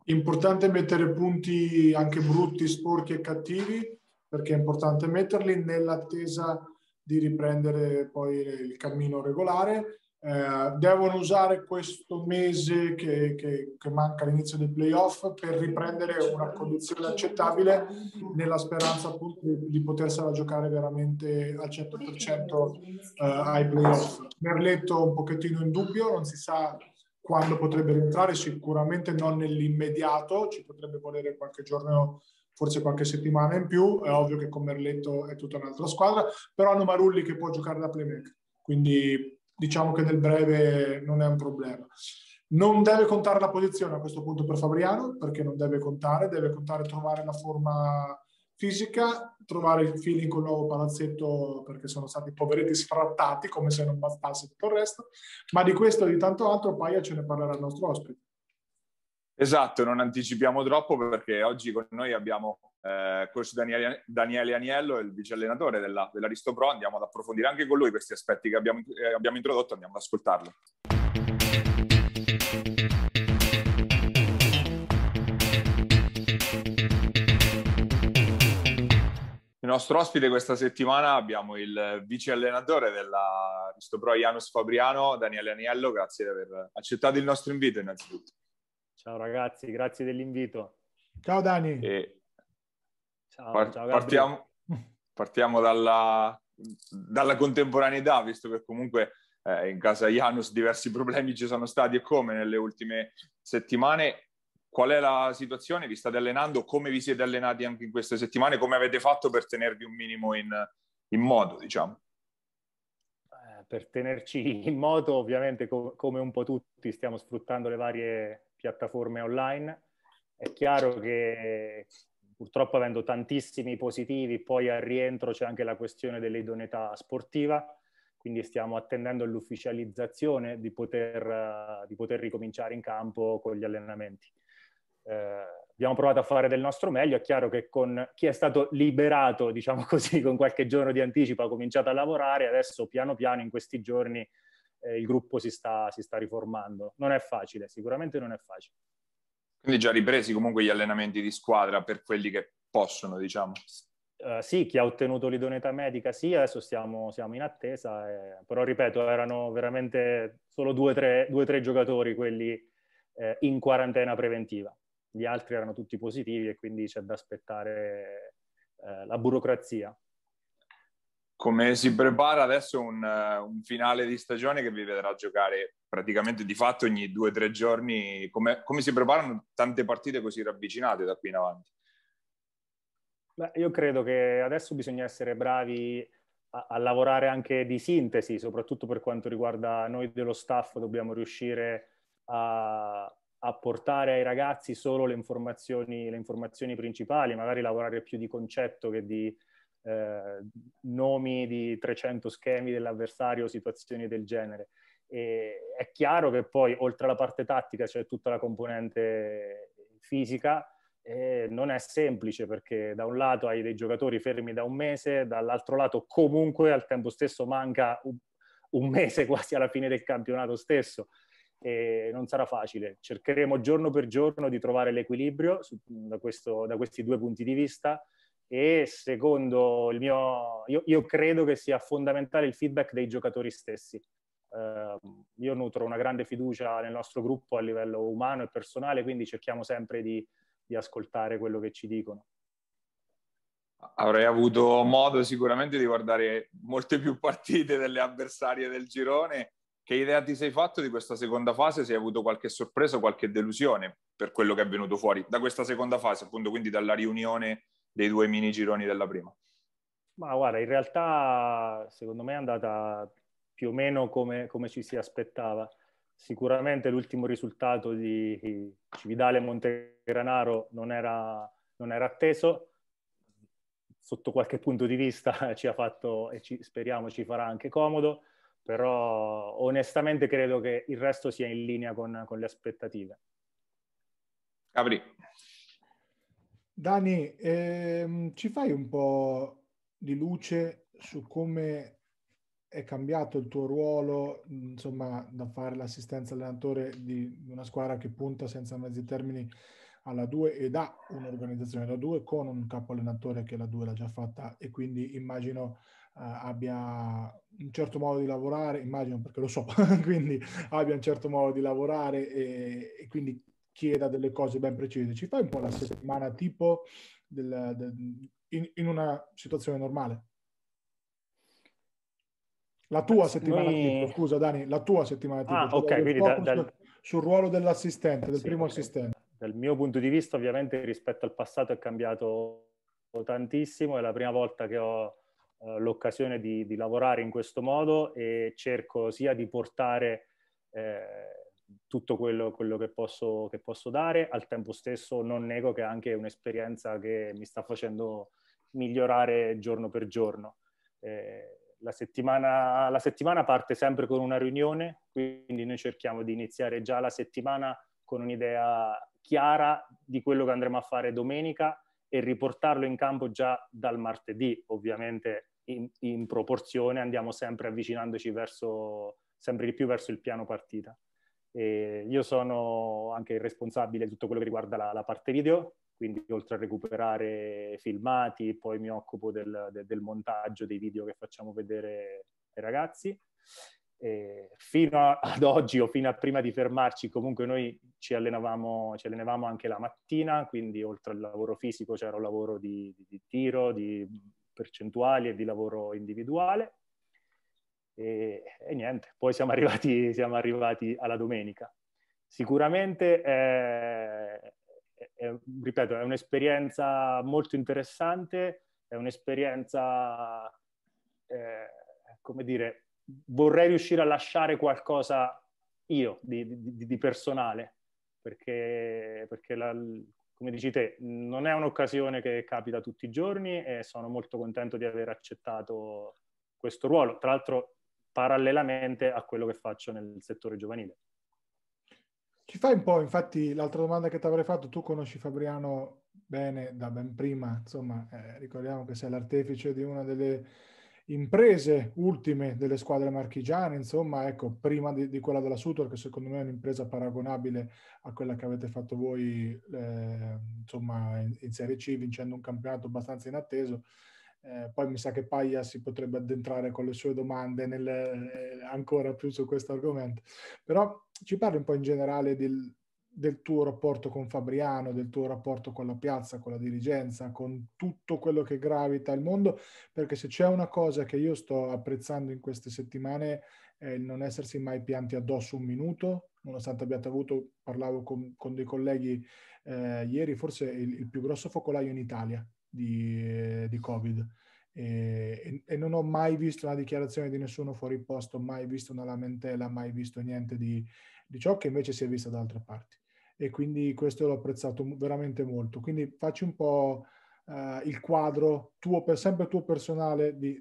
Importante mettere punti anche brutti, sporchi e cattivi, perché è importante metterli nell'attesa di riprendere poi il cammino regolare. Eh, devono usare questo mese che, che, che manca all'inizio dei playoff per riprendere una condizione accettabile nella speranza appunto di, di potersela giocare veramente al 100% eh, ai playoff. Merletto un pochettino in dubbio, non si sa quando potrebbe rientrare, sicuramente non nell'immediato, ci potrebbe volere qualche giorno forse qualche settimana in più, è ovvio che con Merletto è tutta un'altra squadra, però hanno Marulli che può giocare da playmaker, quindi diciamo che nel breve non è un problema. Non deve contare la posizione a questo punto per Fabriano, perché non deve contare, deve contare trovare la forma fisica, trovare il feeling con il nuovo palazzetto, perché sono stati poveretti sfrattati, come se non bastasse tutto il resto, ma di questo e di tanto altro Paia ce ne parlerà il nostro ospite. Esatto, non anticipiamo troppo perché oggi con noi abbiamo eh, coach Daniele, Daniele Aniello, il vice allenatore della, dell'Aristo Pro. Andiamo ad approfondire anche con lui questi aspetti che abbiamo, eh, abbiamo introdotto, andiamo ad ascoltarlo. Il nostro ospite questa settimana abbiamo il vice allenatore della Aristo Pro Janus Fabriano, Daniele Aniello. Grazie di aver accettato il nostro invito innanzitutto. Ciao ragazzi, grazie dell'invito. Ciao Dani. E Ciao, Par- ciao partiamo, partiamo dalla, dalla, contemporaneità, visto che comunque eh, in casa Janus diversi problemi ci sono stati e come nelle ultime settimane. Qual è la situazione? Vi state allenando? Come vi siete allenati anche in queste settimane? Come avete fatto per tenervi un minimo in, in modo, diciamo? Eh, per tenerci in moto, ovviamente, co- come un po' tutti, stiamo sfruttando le varie piattaforme online. È chiaro che purtroppo avendo tantissimi positivi, poi al rientro c'è anche la questione dell'idoneità sportiva, quindi stiamo attendendo l'ufficializzazione di poter, di poter ricominciare in campo con gli allenamenti. Eh, abbiamo provato a fare del nostro meglio, è chiaro che con chi è stato liberato, diciamo così, con qualche giorno di anticipo ha cominciato a lavorare, adesso piano piano in questi giorni eh, il gruppo si sta, si sta riformando. Non è facile, sicuramente non è facile. Quindi già ripresi comunque gli allenamenti di squadra per quelli che possono, diciamo. Uh, sì, chi ha ottenuto l'idoneità medica sì, adesso stiamo, siamo in attesa, eh, però ripeto, erano veramente solo due o tre, tre, giocatori quelli eh, in quarantena preventiva. Gli altri erano tutti positivi e quindi c'è da aspettare eh, la burocrazia. Come si prepara adesso un, un finale di stagione che vi vedrà giocare praticamente di fatto ogni due o tre giorni, come, come, si preparano tante partite così ravvicinate da qui in avanti? Beh, io credo che adesso bisogna essere bravi a, a, lavorare anche di sintesi, soprattutto per quanto riguarda noi dello staff, dobbiamo riuscire a, a portare ai ragazzi solo le informazioni, le informazioni principali, magari lavorare più di concetto che di eh, nomi di 300 schemi dell'avversario, situazioni del genere. E è chiaro che poi, oltre alla parte tattica, c'è tutta la componente fisica. E non è semplice perché da un lato hai dei giocatori fermi da un mese, dall'altro lato comunque al tempo stesso manca un, un mese quasi alla fine del campionato stesso e non sarà facile. Cercheremo giorno per giorno di trovare l'equilibrio su, da, questo, da, questi due punti di vista e secondo il mio, io, io, credo che sia fondamentale il feedback dei giocatori stessi eh, io nutro una grande fiducia nel nostro gruppo a livello umano e personale, quindi cerchiamo sempre di, di ascoltare quello che ci dicono. Avrei avuto modo sicuramente di guardare molte più partite delle avversarie del girone. Che idea ti sei fatto di questa seconda fase? Se hai avuto qualche sorpresa qualche delusione per quello che è venuto fuori da questa seconda fase, appunto quindi dalla riunione dei due mini gironi della prima? Ma guarda, in realtà secondo me è andata più o meno come, come ci si aspettava. Sicuramente l'ultimo risultato di Cividale Montegranaro non era, non era atteso, sotto qualche punto di vista ci ha fatto e ci, speriamo ci farà anche comodo, però onestamente credo che il resto sia in linea con, con le aspettative. Capri. Dani, ehm, ci fai un po' di luce su come è cambiato il tuo ruolo, insomma, da fare l'assistenza allenatore di una squadra che punta senza mezzi termini alla 2 ed ha un'organizzazione da 2 con un capo allenatore che la 2 l'ha già fatta e quindi immagino abbia un certo modo di lavorare, immagino perché lo so, quindi abbia un certo modo di lavorare e, e, quindi chieda delle cose ben precise. Ci fai un po' la settimana tipo del, del, in, in, una situazione normale? La tua settimana Noi... tipo, scusa Dani, la tua settimana tipo. Ah, ok, quindi da, dal... sul ruolo dell'assistente, del sì, primo okay. assistente. Dal mio punto di vista, ovviamente, rispetto al passato è cambiato tantissimo. È la prima volta che ho uh, l'occasione di, di, lavorare in questo modo e cerco sia di portare eh, tutto quello, quello che, posso, che, posso, dare, al tempo stesso non nego che è anche un'esperienza che mi sta facendo migliorare giorno per giorno. Eh, la settimana, la settimana parte sempre con una riunione, quindi noi cerchiamo di iniziare già la settimana con un'idea chiara di quello che andremo a fare domenica e riportarlo in campo già dal martedì, ovviamente in, in proporzione andiamo sempre avvicinandoci verso, sempre di più verso il piano partita. E io sono anche il responsabile di tutto quello che riguarda la, la, parte video, quindi oltre a recuperare filmati, poi mi occupo del, del, del montaggio dei video che facciamo vedere ai ragazzi. E fino a, ad oggi o fino a prima di fermarci, comunque noi ci allenavamo, ci allenavamo anche la mattina, quindi oltre al lavoro fisico c'era un lavoro di, di, di tiro, di percentuali e di lavoro individuale. E, e niente, poi siamo arrivati, siamo arrivati, alla domenica. Sicuramente, è, è, ripeto, è un'esperienza molto interessante, è un'esperienza, eh, come dire, vorrei riuscire a lasciare qualcosa io di, di, di personale, perché, perché la, come dici te, non è un'occasione che capita tutti i giorni e sono molto contento di aver accettato questo ruolo, tra l'altro parallelamente a quello che faccio nel settore giovanile. Ci fai un po', infatti l'altra domanda che ti avrei fatto, tu conosci Fabriano bene da ben prima, insomma, eh, ricordiamo che sei l'artefice di una delle imprese ultime delle squadre marchigiane, insomma, ecco, prima di, di, quella della Sutor, che secondo me è un'impresa paragonabile a quella che avete fatto voi, eh, insomma, in, in, Serie C, vincendo un campionato abbastanza inatteso. Eh, poi mi sa che Paglia si potrebbe addentrare con le sue domande nel, eh, ancora più su questo argomento. Però ci parli un po' in generale del, del tuo rapporto con Fabriano, del tuo rapporto con la piazza, con la dirigenza, con tutto quello che gravita il mondo, perché se c'è una cosa che io sto apprezzando in queste settimane è il non essersi mai pianti addosso un minuto, nonostante abbiate avuto, parlavo con, con dei colleghi eh, ieri, forse il, il, più grosso focolaio in Italia di, eh, di Covid. E, e, non ho mai visto una dichiarazione di nessuno fuori posto, mai visto una lamentela, mai visto niente di, di ciò che invece si è visto da altre parti e quindi questo l'ho apprezzato veramente molto. Quindi facci un po' uh, il quadro tuo, per, sempre tuo personale di,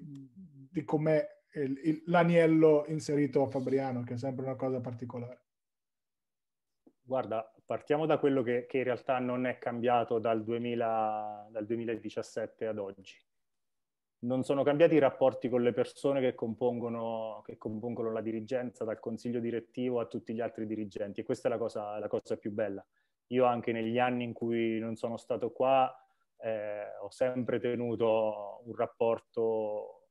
di com'è il, il, l'agnello inserito a Fabriano, che è sempre una cosa particolare. Guarda, partiamo da quello che, che in realtà non è cambiato dal, 2000, dal 2017 ad oggi non sono cambiati i rapporti con le persone che compongono, che compongono, la dirigenza, dal consiglio direttivo a tutti gli altri dirigenti e questa è la cosa, la cosa più bella. Io anche negli anni in cui non sono stato qua eh, ho sempre tenuto un rapporto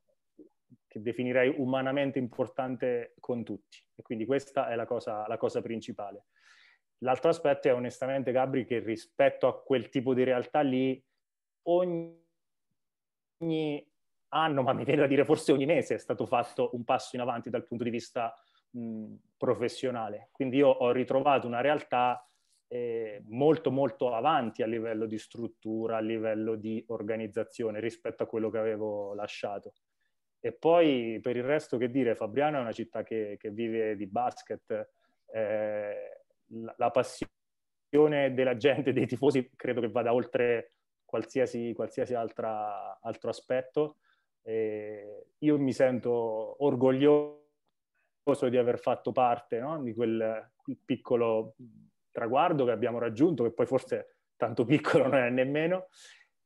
che definirei umanamente importante con tutti e quindi questa è la cosa, la cosa principale. L'altro aspetto è onestamente, Gabri, che rispetto a quel tipo di realtà lì, ogni anno, ma mi viene da dire forse ogni mese, è stato fatto un passo in avanti dal punto di vista mh, professionale. Quindi io ho ritrovato una realtà eh, molto molto avanti a livello di struttura, a livello di organizzazione rispetto a quello che avevo lasciato. E poi per il resto che dire, Fabriano è una città che, che vive di basket, eh, la, passione della gente, dei tifosi, credo che vada oltre qualsiasi, qualsiasi altra, altro aspetto e io mi sento orgoglioso di aver fatto parte no? di quel, quel piccolo traguardo che abbiamo raggiunto, che poi forse tanto piccolo non è nemmeno.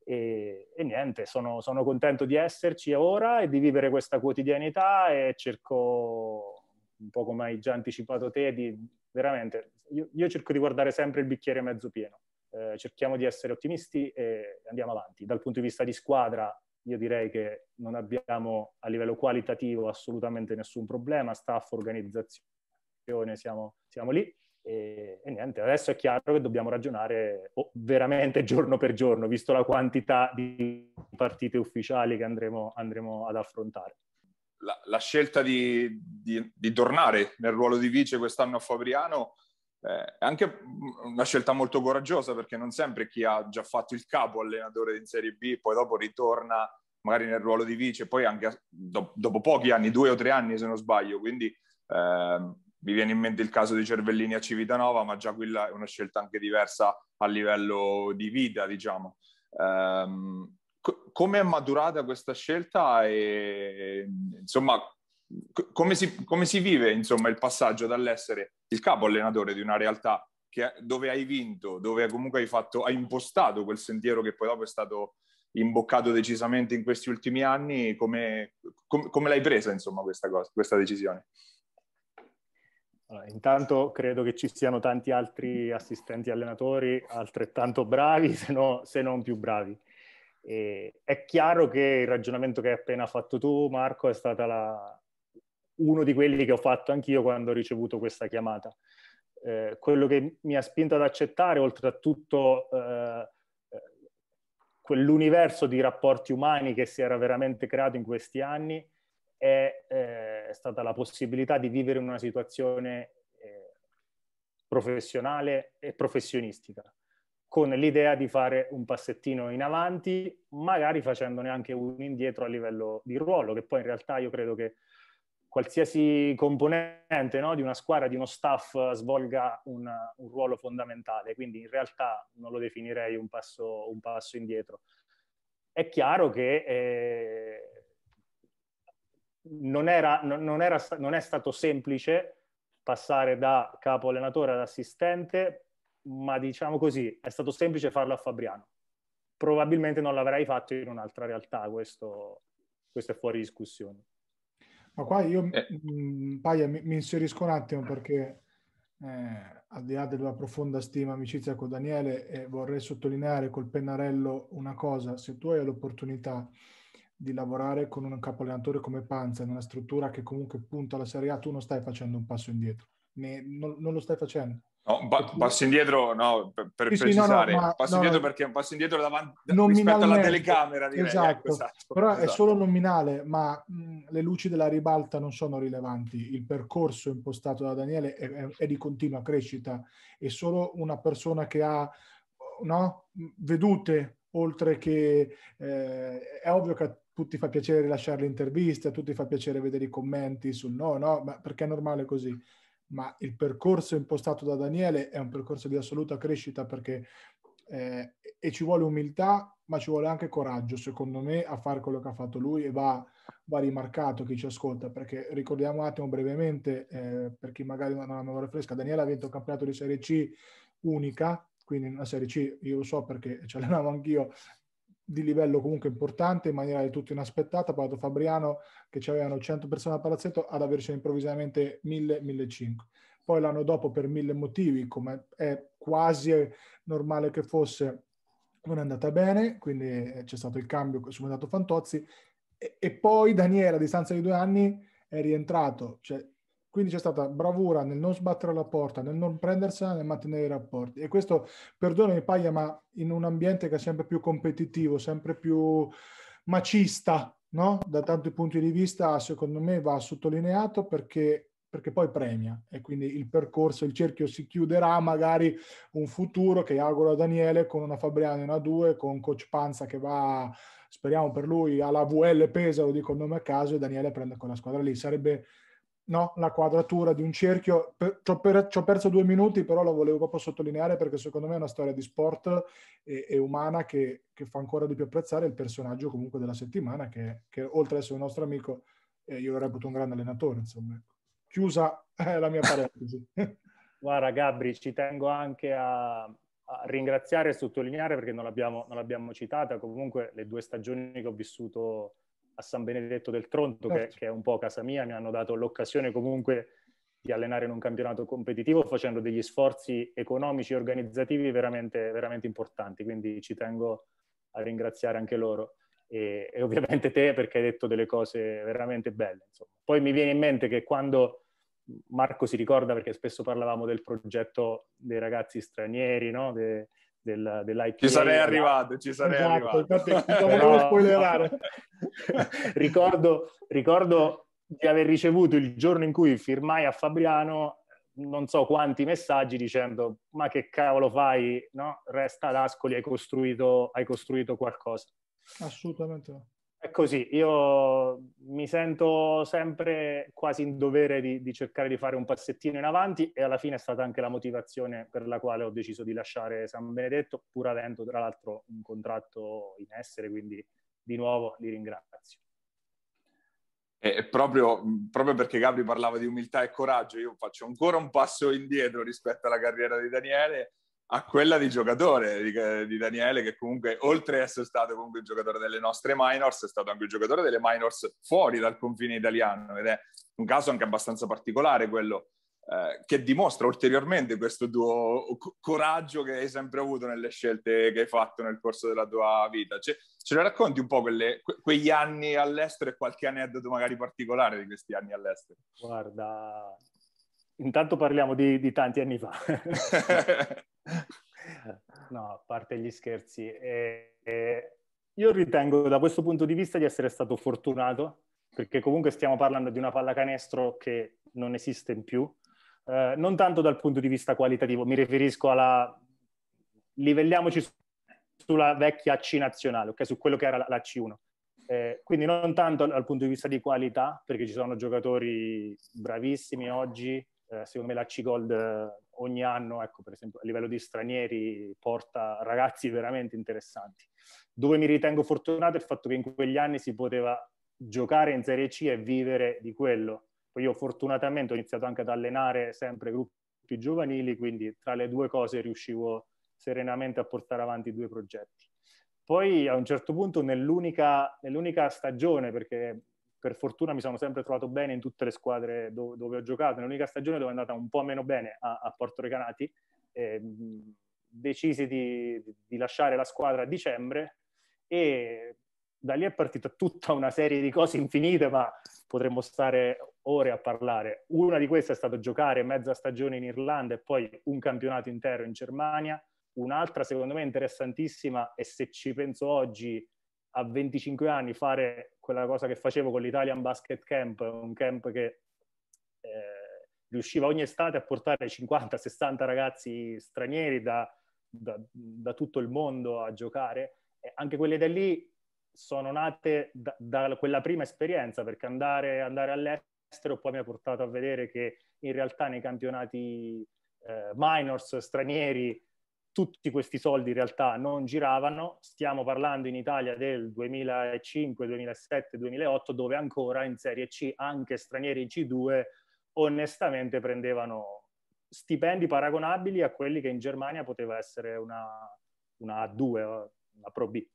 E, e niente, sono, sono, contento di esserci ora e di vivere questa quotidianità e cerco, un po' come hai già anticipato te, di veramente, io, io cerco di guardare sempre il bicchiere mezzo pieno. Eh, cerchiamo di essere ottimisti e andiamo avanti. Dal punto di vista di squadra io direi che non abbiamo a livello qualitativo assolutamente nessun problema, staff, organizzazione, siamo, siamo lì. E, e, niente, adesso è chiaro che dobbiamo ragionare oh, veramente giorno per giorno, visto la quantità di partite ufficiali che andremo, andremo ad affrontare. La, la scelta di, di, di, tornare nel ruolo di vice quest'anno a Fabriano eh, è anche una scelta molto coraggiosa perché non sempre chi ha già fatto il capo allenatore in Serie B poi dopo ritorna magari nel ruolo di vice, poi anche do, dopo pochi anni, due o tre anni se non sbaglio, quindi eh, mi viene in mente il caso di Cervellini a Civitanova, ma già quella è una scelta anche diversa a livello di vita, diciamo. Um, co- come è maturata questa scelta e insomma co- come, si, come si vive insomma il passaggio dall'essere il capo allenatore di una realtà che, dove hai vinto, dove comunque hai, fatto, hai impostato quel sentiero che poi dopo è stato imboccato decisamente in questi ultimi anni, come, com, come l'hai presa insomma questa, cosa, questa decisione? Allora, intanto credo che ci siano tanti altri assistenti allenatori altrettanto bravi, se, no, se non più bravi. E è chiaro che il ragionamento che hai appena fatto tu, Marco, è stato uno di quelli che ho fatto anch'io quando ho ricevuto questa chiamata. Eh, quello che mi ha spinto ad accettare, oltre a tutto eh, quell'universo di rapporti umani che si era veramente creato in questi anni, è, eh, è stata la possibilità di vivere in una situazione eh, professionale e professionistica, con l'idea di fare un passettino in avanti, magari facendone anche un indietro a livello di ruolo, che poi in realtà io credo che qualsiasi componente no, di una squadra, di uno staff, svolga un, un, ruolo fondamentale, quindi in realtà non lo definirei un passo, un passo indietro. È chiaro che eh, non, era, non, era, non è stato semplice passare da capo allenatore ad assistente, ma diciamo così, è stato semplice farlo a Fabriano. Probabilmente non l'avrei fatto in un'altra realtà, questo, questo è fuori discussione. Ma qua io, eh. mh, mm, Paia, mi, mi, inserisco un attimo perché eh, al di là della profonda stima e amicizia con Daniele, eh, vorrei sottolineare col pennarello una cosa, se tu hai l'opportunità di lavorare con un capo allenatore come Panza in una struttura che comunque punta alla Serie A, tu non stai facendo un passo indietro, ne, non, non, lo stai facendo. No, pa- passo indietro, no, per, per sì, precisare, sì, no, no, passo indietro perché è un passo indietro davanti rispetto alla telecamera, direi. Esatto, ecco, esatto però esatto. è solo nominale, ma mh, le luci della ribalta non sono rilevanti. Il percorso impostato da Daniele è, è, è di continua crescita e solo una persona che ha no, vedute oltre che eh, è ovvio che tutti fa piacere rilasciare le interviste, a tutti fa piacere vedere i commenti sul no, no, ma perché è normale così. Ma il percorso impostato da Daniele è un percorso di assoluta crescita perché eh, e ci vuole umiltà, ma ci vuole anche coraggio, secondo me, a fare quello che ha fatto lui e va, va rimarcato chi ci ascolta, perché ricordiamo un attimo brevemente, eh, per chi magari non ha una memoria fresca, Daniele ha vinto un campionato di Serie C unica, quindi una Serie C, io lo so perché ci allenavo anch'io, di livello comunque importante in maniera del tutto inaspettata. Ha Fabriano che avevano 100 persone al palazzetto ad avercene improvvisamente 1000-1500. Poi l'anno dopo per mille motivi, come è quasi normale che fosse, non è andata bene, quindi c'è stato il cambio su mandato Fantozzi e, e, poi Daniele a distanza di due anni è rientrato. Cioè, quindi c'è stata bravura nel non sbattere la porta, nel non prendersela, nel mantenere i rapporti. E questo, perdonami Paglia, ma in un ambiente che è sempre più competitivo, sempre più macista, no? da tanti punti di vista, secondo me va sottolineato perché, perché poi premia. E quindi il percorso, il cerchio si chiuderà, magari un futuro che auguro a Daniele con una Fabriano in A2, con coach Panza che va speriamo per lui alla VL Pesa, lo dico il nome a caso, e Daniele prende quella squadra lì. Sarebbe no? la quadratura di un cerchio. Ci, ho per, perso due minuti, però lo volevo proprio sottolineare perché secondo me è una storia di sport e, e umana che, che, fa ancora di più apprezzare il personaggio comunque della settimana, che, che oltre ad essere un nostro amico, eh, io lo reputo un grande allenatore. Insomma. Chiusa eh, la mia parentesi. Guarda Gabri, ci tengo anche a, a ringraziare e sottolineare perché non l'abbiamo, non l'abbiamo citata, comunque le due stagioni che ho vissuto a San Benedetto del Tronto, certo. che, che, è un po' casa mia, mi hanno dato l'occasione comunque di allenare in un campionato competitivo facendo degli sforzi economici e organizzativi veramente, veramente importanti, quindi ci tengo a ringraziare anche loro. e, e, ovviamente te perché hai detto delle cose veramente belle. Insomma. Poi mi viene in mente che quando Marco si ricorda perché spesso parlavamo del progetto dei ragazzi stranieri, no? De, del, dell'IPA. Ci sarei arrivato, ci sarei esatto, arrivato. Infatti, non spoilerare. ricordo, ricordo di aver ricevuto il giorno in cui firmai a Fabriano non so quanti messaggi dicendo ma che cavolo fai, no? Resta ad Ascoli, hai costruito, hai costruito qualcosa. Assolutamente no. È così, io mi sento sempre quasi in dovere di, di, cercare di fare un passettino in avanti e alla fine è stata anche la motivazione per la quale ho deciso di lasciare San Benedetto, pur avendo tra l'altro un contratto in essere, quindi di nuovo li ringrazio. E proprio, proprio, perché Gabri parlava di umiltà e coraggio, io faccio ancora un passo indietro rispetto alla carriera di Daniele a quella di giocatore di, di, Daniele, che comunque, oltre ad essere stato comunque il giocatore delle nostre minors, è stato anche il giocatore delle minors fuori dal confine italiano ed è un caso anche abbastanza particolare quello eh, che dimostra ulteriormente questo tuo coraggio che hai sempre avuto nelle scelte che hai fatto nel corso della tua vita. Cioè, ce ne racconti un po' quelle, que- quegli anni all'estero e qualche aneddoto magari particolare di questi anni all'estero? Guarda, intanto parliamo di, di tanti anni fa. no, a parte gli scherzi, eh, eh, io ritengo da questo punto di vista di essere stato fortunato, perché comunque stiamo parlando di una pallacanestro che non esiste in più, eh, non tanto dal punto di vista qualitativo, mi riferisco alla... livelliamoci sulla vecchia C nazionale, okay? su quello che era la, la C1. Eh, quindi non tanto dal punto di vista di qualità, perché ci sono giocatori bravissimi oggi, eh, secondo me la C-Gold ogni anno, ecco, per esempio a livello di stranieri, porta ragazzi veramente interessanti. Dove mi ritengo fortunato è il fatto che in quegli anni si poteva giocare in Serie C e vivere di quello. Poi io fortunatamente ho iniziato anche ad allenare sempre gruppi giovanili, quindi tra le due cose riuscivo serenamente a portare avanti due progetti. Poi a un certo punto nell'unica, nell'unica stagione, perché per fortuna mi sono sempre trovato bene in tutte le squadre dove, dove ho giocato. Nell'unica stagione dove è andata un po' meno bene a, a Porto Recanati, eh, decisi di, di, lasciare la squadra a dicembre e da lì è partita tutta una serie di cose infinite, ma potremmo stare ore a parlare. Una di queste è stato giocare mezza stagione in Irlanda e poi un campionato intero in Germania. Un'altra, secondo me, interessantissima, e se ci penso oggi, a 25 anni fare quella cosa che facevo con l'Italian Basket Camp, un camp che eh, riusciva ogni estate a portare 50-60 ragazzi stranieri da, da, da, tutto il mondo a giocare. E anche quelle da lì sono nate da, da, quella prima esperienza, perché andare, andare, all'estero poi mi ha portato a vedere che in realtà nei campionati eh, minors stranieri tutti questi soldi in realtà non giravano. Stiamo parlando in Italia del 2005, 2007, 2008, dove ancora in Serie C anche stranieri in C2 onestamente prendevano stipendi paragonabili a quelli che in Germania poteva essere una, una A2, una Pro B.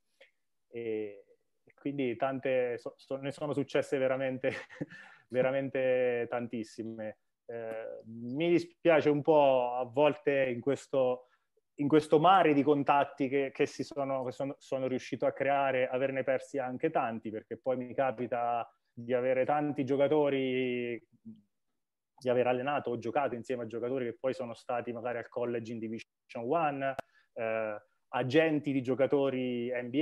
E, quindi tante, so, so, ne sono successe veramente, veramente tantissime. Eh, mi dispiace un po' a volte in questo in questo mare di contatti che, che, sono, che sono, sono, riuscito a creare, averne persi anche tanti, perché poi mi capita di avere tanti giocatori, di aver allenato o giocato insieme a giocatori che poi sono stati magari al college in Division 1, eh, agenti di giocatori NBA,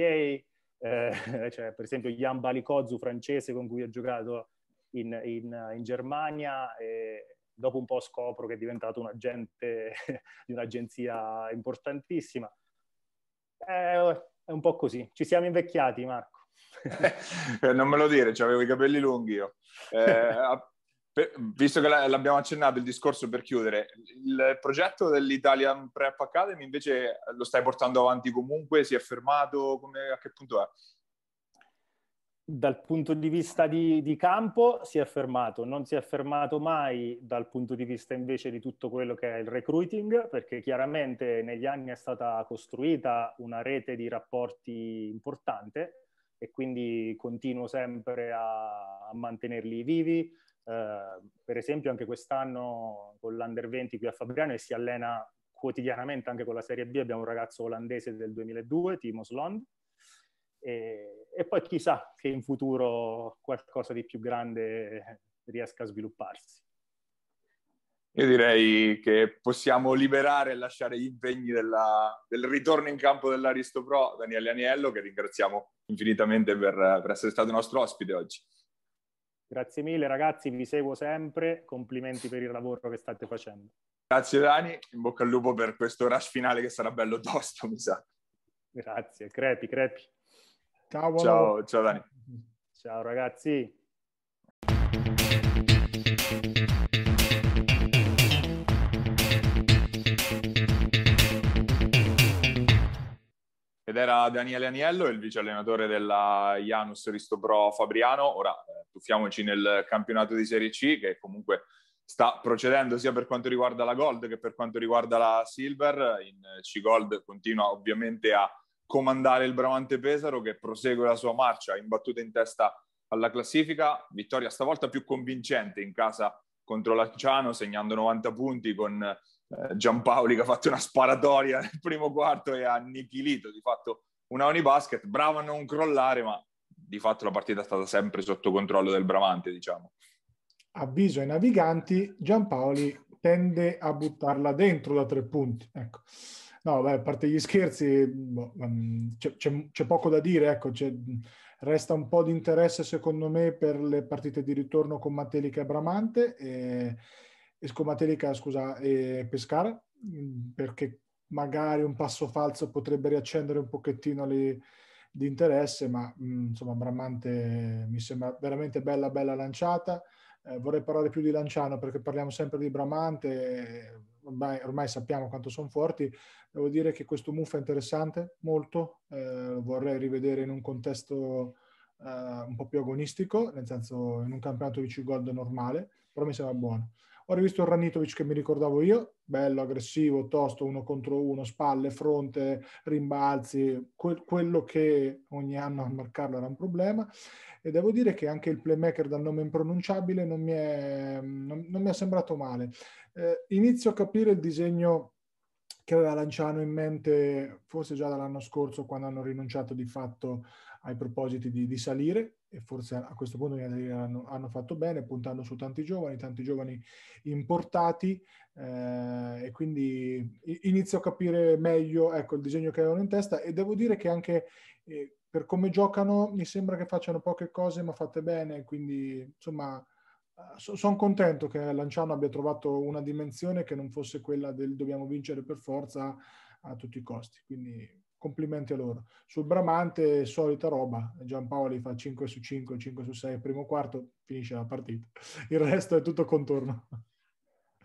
eh, cioè per esempio Jan Balikozzu francese con cui ho giocato in, in, in Germania. E, dopo un po' scopro che è diventato un agente di un'agenzia importantissima. È, è un po' così. Ci siamo invecchiati, Marco. Eh, non me lo dire, avevo i capelli lunghi io. Eh, per, visto che l'abbiamo accennato il discorso per chiudere, il progetto dell'Italian Prep Academy invece lo stai portando avanti comunque? Si è fermato? Come, a che punto è? Dal punto di vista di, di, campo si è fermato, non si è fermato mai dal punto di vista invece di tutto quello che è il recruiting, perché chiaramente negli anni è stata costruita una rete di rapporti importante e quindi continuo sempre a, a mantenerli vivi. Eh, per esempio anche quest'anno con l'Under 20 qui a Fabriano e si allena quotidianamente anche con la Serie B, abbiamo un ragazzo olandese del 2002, Timo Slond, e, e poi chissà che in futuro qualcosa di più grande riesca a svilupparsi. Io direi che possiamo liberare e lasciare gli impegni della, del ritorno in campo dell'Aristo Pro, Daniele Aniello, che ringraziamo infinitamente per, per essere stato nostro ospite oggi. Grazie mille ragazzi, vi seguo sempre, complimenti per il lavoro che state facendo. Grazie Dani, in bocca al lupo per questo rush finale che sarà bello tosto, mi sa. Grazie, crepi, crepi. Ciao, ciao, ciao Dani. Ciao ragazzi. ed era Daniele Aniello, il vice allenatore della Janus Risto Pro Fabriano. Ora eh, tuffiamoci nel campionato di Serie C che comunque sta procedendo sia per quanto riguarda la Gold che per quanto riguarda la Silver. In C Gold continua ovviamente a comandare il Bramante Pesaro che prosegue la sua marcia imbattuta in testa alla classifica. Vittoria stavolta più convincente in casa contro Lanciano, segnando 90 punti con eh, Giampaoli che ha fatto una sparatoria nel primo quarto e ha annichilito di fatto una Unibasket, bravo a non crollare, ma di fatto la partita è stata sempre sotto controllo del Bramante, diciamo. Avviso ai naviganti, Giampaoli tende a buttarla dentro da tre punti. Ecco. No, beh, a parte gli scherzi, boh, mm, c'è, c'è, c'è, poco da dire, ecco, resta un po' di interesse secondo me per le partite di ritorno con Matelica e Bramante. E Escomatelica, scusa, e Pescara, perché magari un passo falso potrebbe riaccendere un pochettino le, di interesse, ma mh, mm, insomma Bramante mi sembra veramente bella, bella lanciata. Eh, vorrei parlare più di Lanciano perché parliamo sempre di Bramante, ormai, ormai sappiamo quanto sono forti. Devo dire che questo move è interessante, molto, eh, vorrei rivedere in un contesto eh, un po' più agonistico, nel senso in un campionato di C-Gold normale, però mi sembra buono. Ho rivisto il Ranitovic che mi ricordavo io, bello, aggressivo, tosto, uno contro uno, spalle, fronte, rimbalzi, que- quello che ogni anno a marcarlo era un problema. E devo dire che anche il playmaker dal nome impronunciabile non mi è, non, non mi è sembrato male. Eh, inizio a capire il disegno che aveva Lanciano in mente forse già dall'anno scorso quando hanno rinunciato di fatto ai propositi di, di salire e forse a questo punto hanno, hanno, fatto bene puntando su tanti giovani, tanti giovani importati eh, e quindi inizio a capire meglio ecco, il disegno che avevano in testa. E devo dire che anche eh, per come giocano mi sembra che facciano poche cose ma fatte bene, quindi insomma so, sono contento che Lanciano abbia trovato una dimensione che non fosse quella del dobbiamo vincere per forza a tutti i costi, quindi complimenti a loro. Sul Bramante, solita roba, Giampaoli fa 5 su 5, 5 su 6, primo quarto, finisce la partita. Il resto è tutto contorno.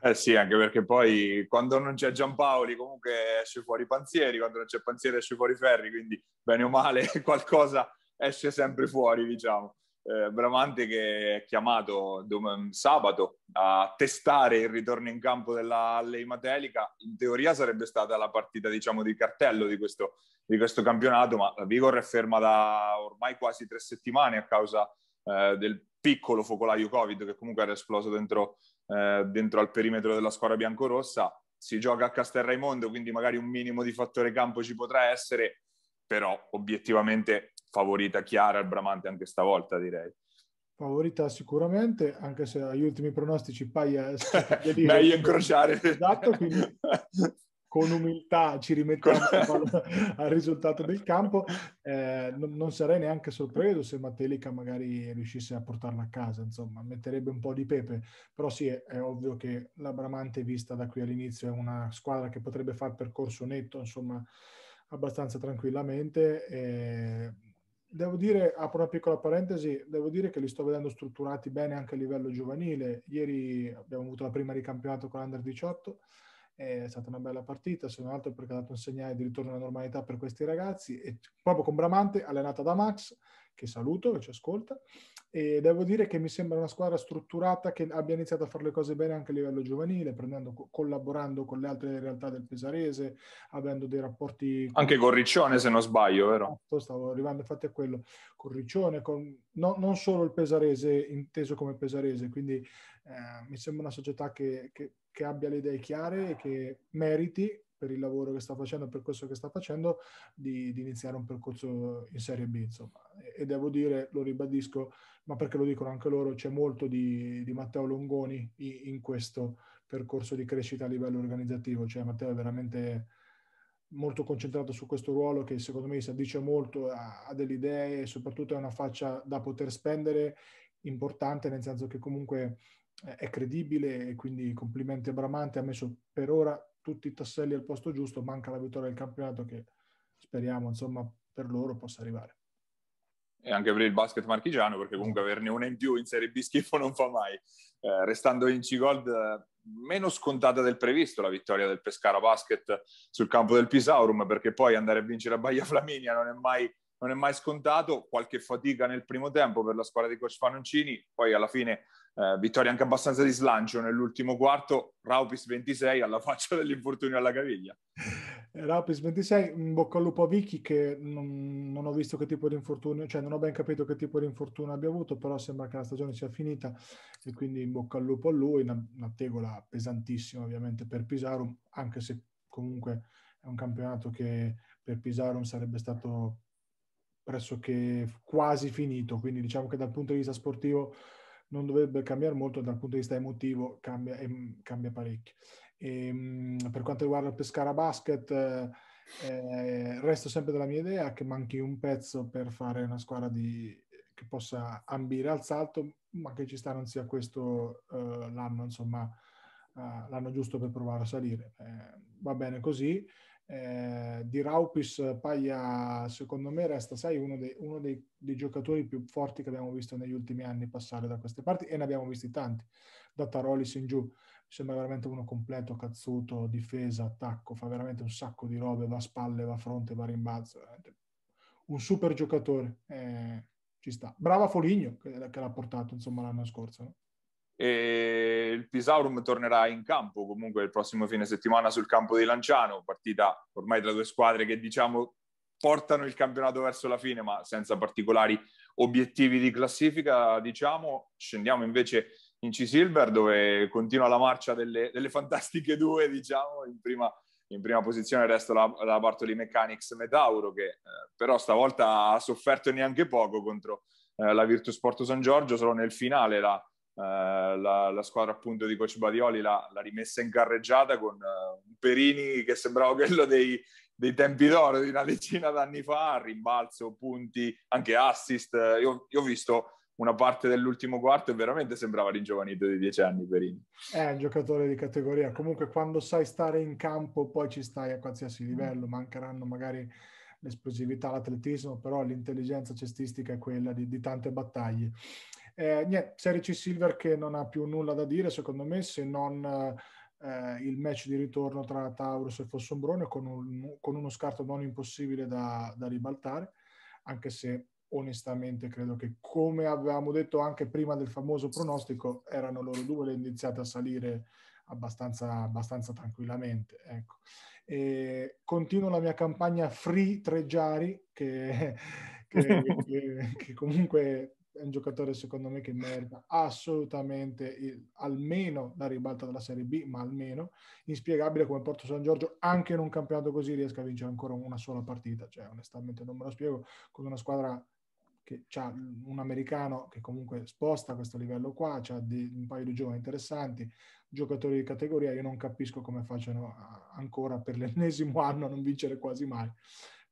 Eh sì, anche perché poi quando non c'è Giampaoli comunque esce fuori Panzieri, quando non c'è Panzieri esce fuori Ferri, quindi bene o male qualcosa esce sempre fuori, diciamo eh, Bramante che è chiamato dom- sabato a testare il ritorno in campo della Lei Matelica. In teoria sarebbe stata la partita, diciamo, di cartello di questo, di questo campionato, ma la Vigor è ferma da ormai quasi tre settimane a causa eh, del piccolo focolaio Covid che comunque era esploso dentro, eh, dentro al perimetro della squadra biancorossa. Si gioca a Castelraimondo, quindi magari un minimo di fattore campo ci potrà essere, però obiettivamente favorita chiara il Bramante anche stavolta, direi. Favorita sicuramente, anche se agli ultimi pronostici Paia meglio incrociare. Esatto, quindi con umiltà ci rimettiamo al risultato del campo. Eh, non, non, sarei neanche sorpreso se Mattelica magari riuscisse a portarla a casa, insomma, metterebbe un po' di pepe. Però sì, è, è ovvio che la Bramante vista da qui all'inizio è una squadra che potrebbe fare percorso netto, insomma, abbastanza tranquillamente. Eh, devo dire, apro una piccola parentesi, devo dire che li sto vedendo strutturati bene anche a livello giovanile. Ieri abbiamo avuto la prima di campionato con l'Under 18, è stata una bella partita, se non altro perché ha dato un segnale di ritorno alla normalità per questi ragazzi, e proprio con Bramante, allenata da Max, che saluto, che ci ascolta, e devo dire che mi sembra una squadra strutturata che abbia iniziato a fare le cose bene anche a livello giovanile, prendendo, collaborando con le altre realtà del Pesarese, avendo dei rapporti... Anche con Riccione se non sbaglio, vero? Esatto, stavo arrivando infatti a quello, con Riccione, con, no, non solo il Pesarese inteso come Pesarese, quindi eh, mi sembra una società che, che, che abbia le idee chiare e che meriti per il lavoro che sta facendo, per questo che sta facendo, di, di iniziare un percorso in Serie B. Insomma. E, e, devo dire, lo ribadisco, ma perché lo dicono anche loro, c'è molto di, di Matteo Longoni in, in questo percorso di crescita a livello organizzativo. Cioè Matteo è veramente molto concentrato su questo ruolo che secondo me si addice molto a, a delle idee e soprattutto è una faccia da poter spendere importante, nel senso che comunque è credibile e quindi complimenti a Bramante, ha messo per ora tutti i tasselli al posto giusto, manca la vittoria del campionato che speriamo insomma per loro possa arrivare. E anche per il basket marchigiano, perché comunque averne una in più in Serie B schifo non fa mai. Eh, restando in C-Gold, eh, meno scontata del previsto la vittoria del Pescara Basket sul campo del Pisaurum, perché poi andare a vincere a Baia Flaminia non è mai non è mai scontato, qualche fatica nel primo tempo per la squadra di coach Fanoncini, poi alla fine eh, vittoria anche abbastanza di slancio nell'ultimo quarto, Raupis 26 alla faccia dell'infortunio alla caviglia. Eh, Raupis 26, in bocca al lupo a Vicky che non, non, ho visto che tipo di infortunio, cioè non ho ben capito che tipo di infortunio abbia avuto, però sembra che la stagione sia finita e quindi in bocca al lupo a lui, una, una tegola pesantissima ovviamente per Pisarum, anche se comunque è un campionato che per Pisarum sarebbe stato pressoché quasi finito, quindi diciamo che dal punto di vista sportivo non dovrebbe cambiare molto, dal punto di vista emotivo cambia, eh, cambia parecchio. E, ehm, per quanto riguarda il Pescara Basket, eh, resto sempre della mia idea che manchi un pezzo per fare una squadra di, che possa ambire al salto, ma che ci sta non sia questo eh, l'anno, insomma, uh, l'anno giusto per provare a salire. Eh, va bene così eh, di Raupis Paglia secondo me resta sai uno, dei, uno dei, dei, giocatori più forti che abbiamo visto negli ultimi anni passare da queste parti e ne abbiamo visti tanti da Tarolis in giù mi sembra veramente uno completo cazzuto difesa attacco fa veramente un sacco di robe va a spalle va a fronte va a rimbalzo un super giocatore eh, ci sta brava Foligno che, che l'ha portato insomma l'anno scorso no? E il Pisaurum tornerà in campo comunque il prossimo fine settimana sul campo di Lanciano, partita ormai tra due squadre che diciamo portano il campionato verso la fine ma senza particolari obiettivi di classifica diciamo. Scendiamo invece in C-Silver dove continua la marcia delle, delle fantastiche due diciamo. In prima, in prima posizione resta la, la Bartoli Mechanics Metauro che eh, però stavolta ha sofferto neanche poco contro eh, la Virtus Porto San Giorgio solo nel finale la la, la, squadra appunto di Coach Badioli l'ha, rimessa in carreggiata con uh, un Perini che sembrava quello dei, dei, tempi d'oro di una decina d'anni fa, rimbalzo, punti, anche assist. Io, io ho visto una parte dell'ultimo quarto e veramente sembrava ringiovanito di dieci anni Perini. È un giocatore di categoria. Comunque quando sai stare in campo poi ci stai a qualsiasi livello, mancheranno magari l'esplosività, l'atletismo, però l'intelligenza cestistica è quella di, di tante battaglie. Eh, niente, Serie C Silver che non ha più nulla da dire secondo me se non eh, il match di ritorno tra Taurus e Fossombrone con, un, con uno scarto non impossibile da, da, ribaltare, anche se onestamente credo che come avevamo detto anche prima del famoso pronostico erano loro due le iniziate a salire abbastanza, abbastanza tranquillamente. Ecco. E continuo la mia campagna Free Treggiari che, che, che, che comunque è un giocatore secondo me che merita assolutamente il, almeno la ribalta della Serie B, ma almeno inspiegabile come Porto San Giorgio anche in un campionato così riesca a vincere ancora una sola partita, cioè onestamente non me lo spiego con una squadra che ha un americano che comunque sposta questo livello qua, ha un paio di giovani interessanti, giocatori di categoria, io non capisco come facciano ancora per l'ennesimo anno a non vincere quasi mai.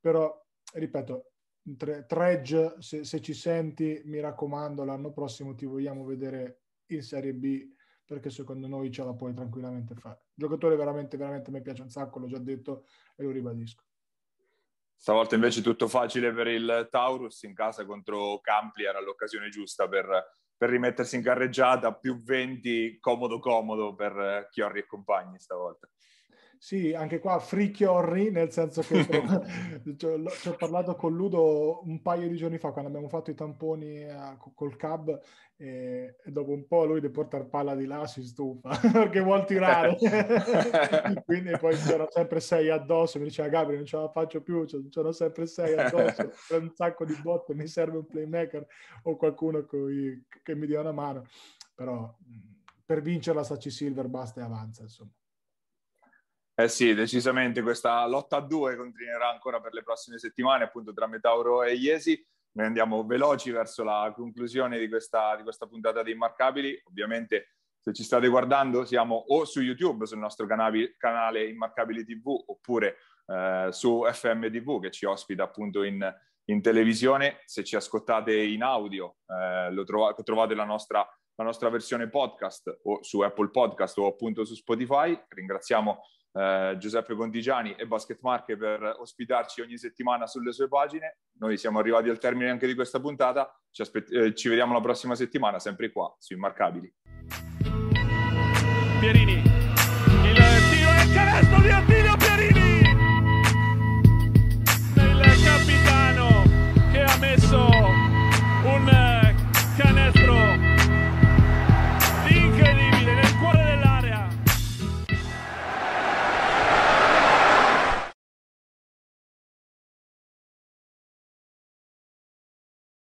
Però, ripeto, Tredge, se, se, ci senti, mi raccomando, l'anno prossimo ti vogliamo vedere in Serie B perché secondo noi ce la puoi tranquillamente fare. Giocatore veramente, veramente mi piace un sacco, l'ho già detto e lo ribadisco. Stavolta invece tutto facile per il Taurus in casa contro Campli, era l'occasione giusta per, per rimettersi in carreggiata, più 20, comodo comodo per Chiorri e compagni stavolta. Sì, anche qua fricchiorri, nel senso che ci ho parlato con Ludo un paio di giorni fa quando abbiamo fatto i tamponi a, col cab e, e, dopo un po' lui di portare palla di là si stufa perché vuol tirare. Quindi poi c'erano sempre sei addosso, mi diceva Gabriele non ce la faccio più, c'erano sempre sei addosso, un sacco di botte, mi serve un playmaker o qualcuno coi, che mi dia una mano. Però per vincere la Saci Silver basta e avanza, insomma. Eh sì, decisamente questa lotta a due continuerà ancora per le prossime settimane, appunto tra Metauro e Iesi. Noi andiamo veloci verso la conclusione di questa, di questa puntata di Immarcabili. Ovviamente se ci state guardando siamo o su YouTube, sul nostro canale, canale Immarcabili TV, oppure eh, su FM TV che ci ospita appunto in, in televisione. Se ci ascoltate in audio, eh, lo trovate, trovate la nostra, la nostra versione podcast o su Apple Podcast o appunto su Spotify. Ringraziamo eh, Giuseppe Contigiani e Basket Marche per ospitarci ogni settimana sulle sue pagine. Noi siamo arrivati al termine anche di questa puntata, ci, aspett- eh, ci vediamo la prossima settimana, sempre qua, su Immarcabili. Pierini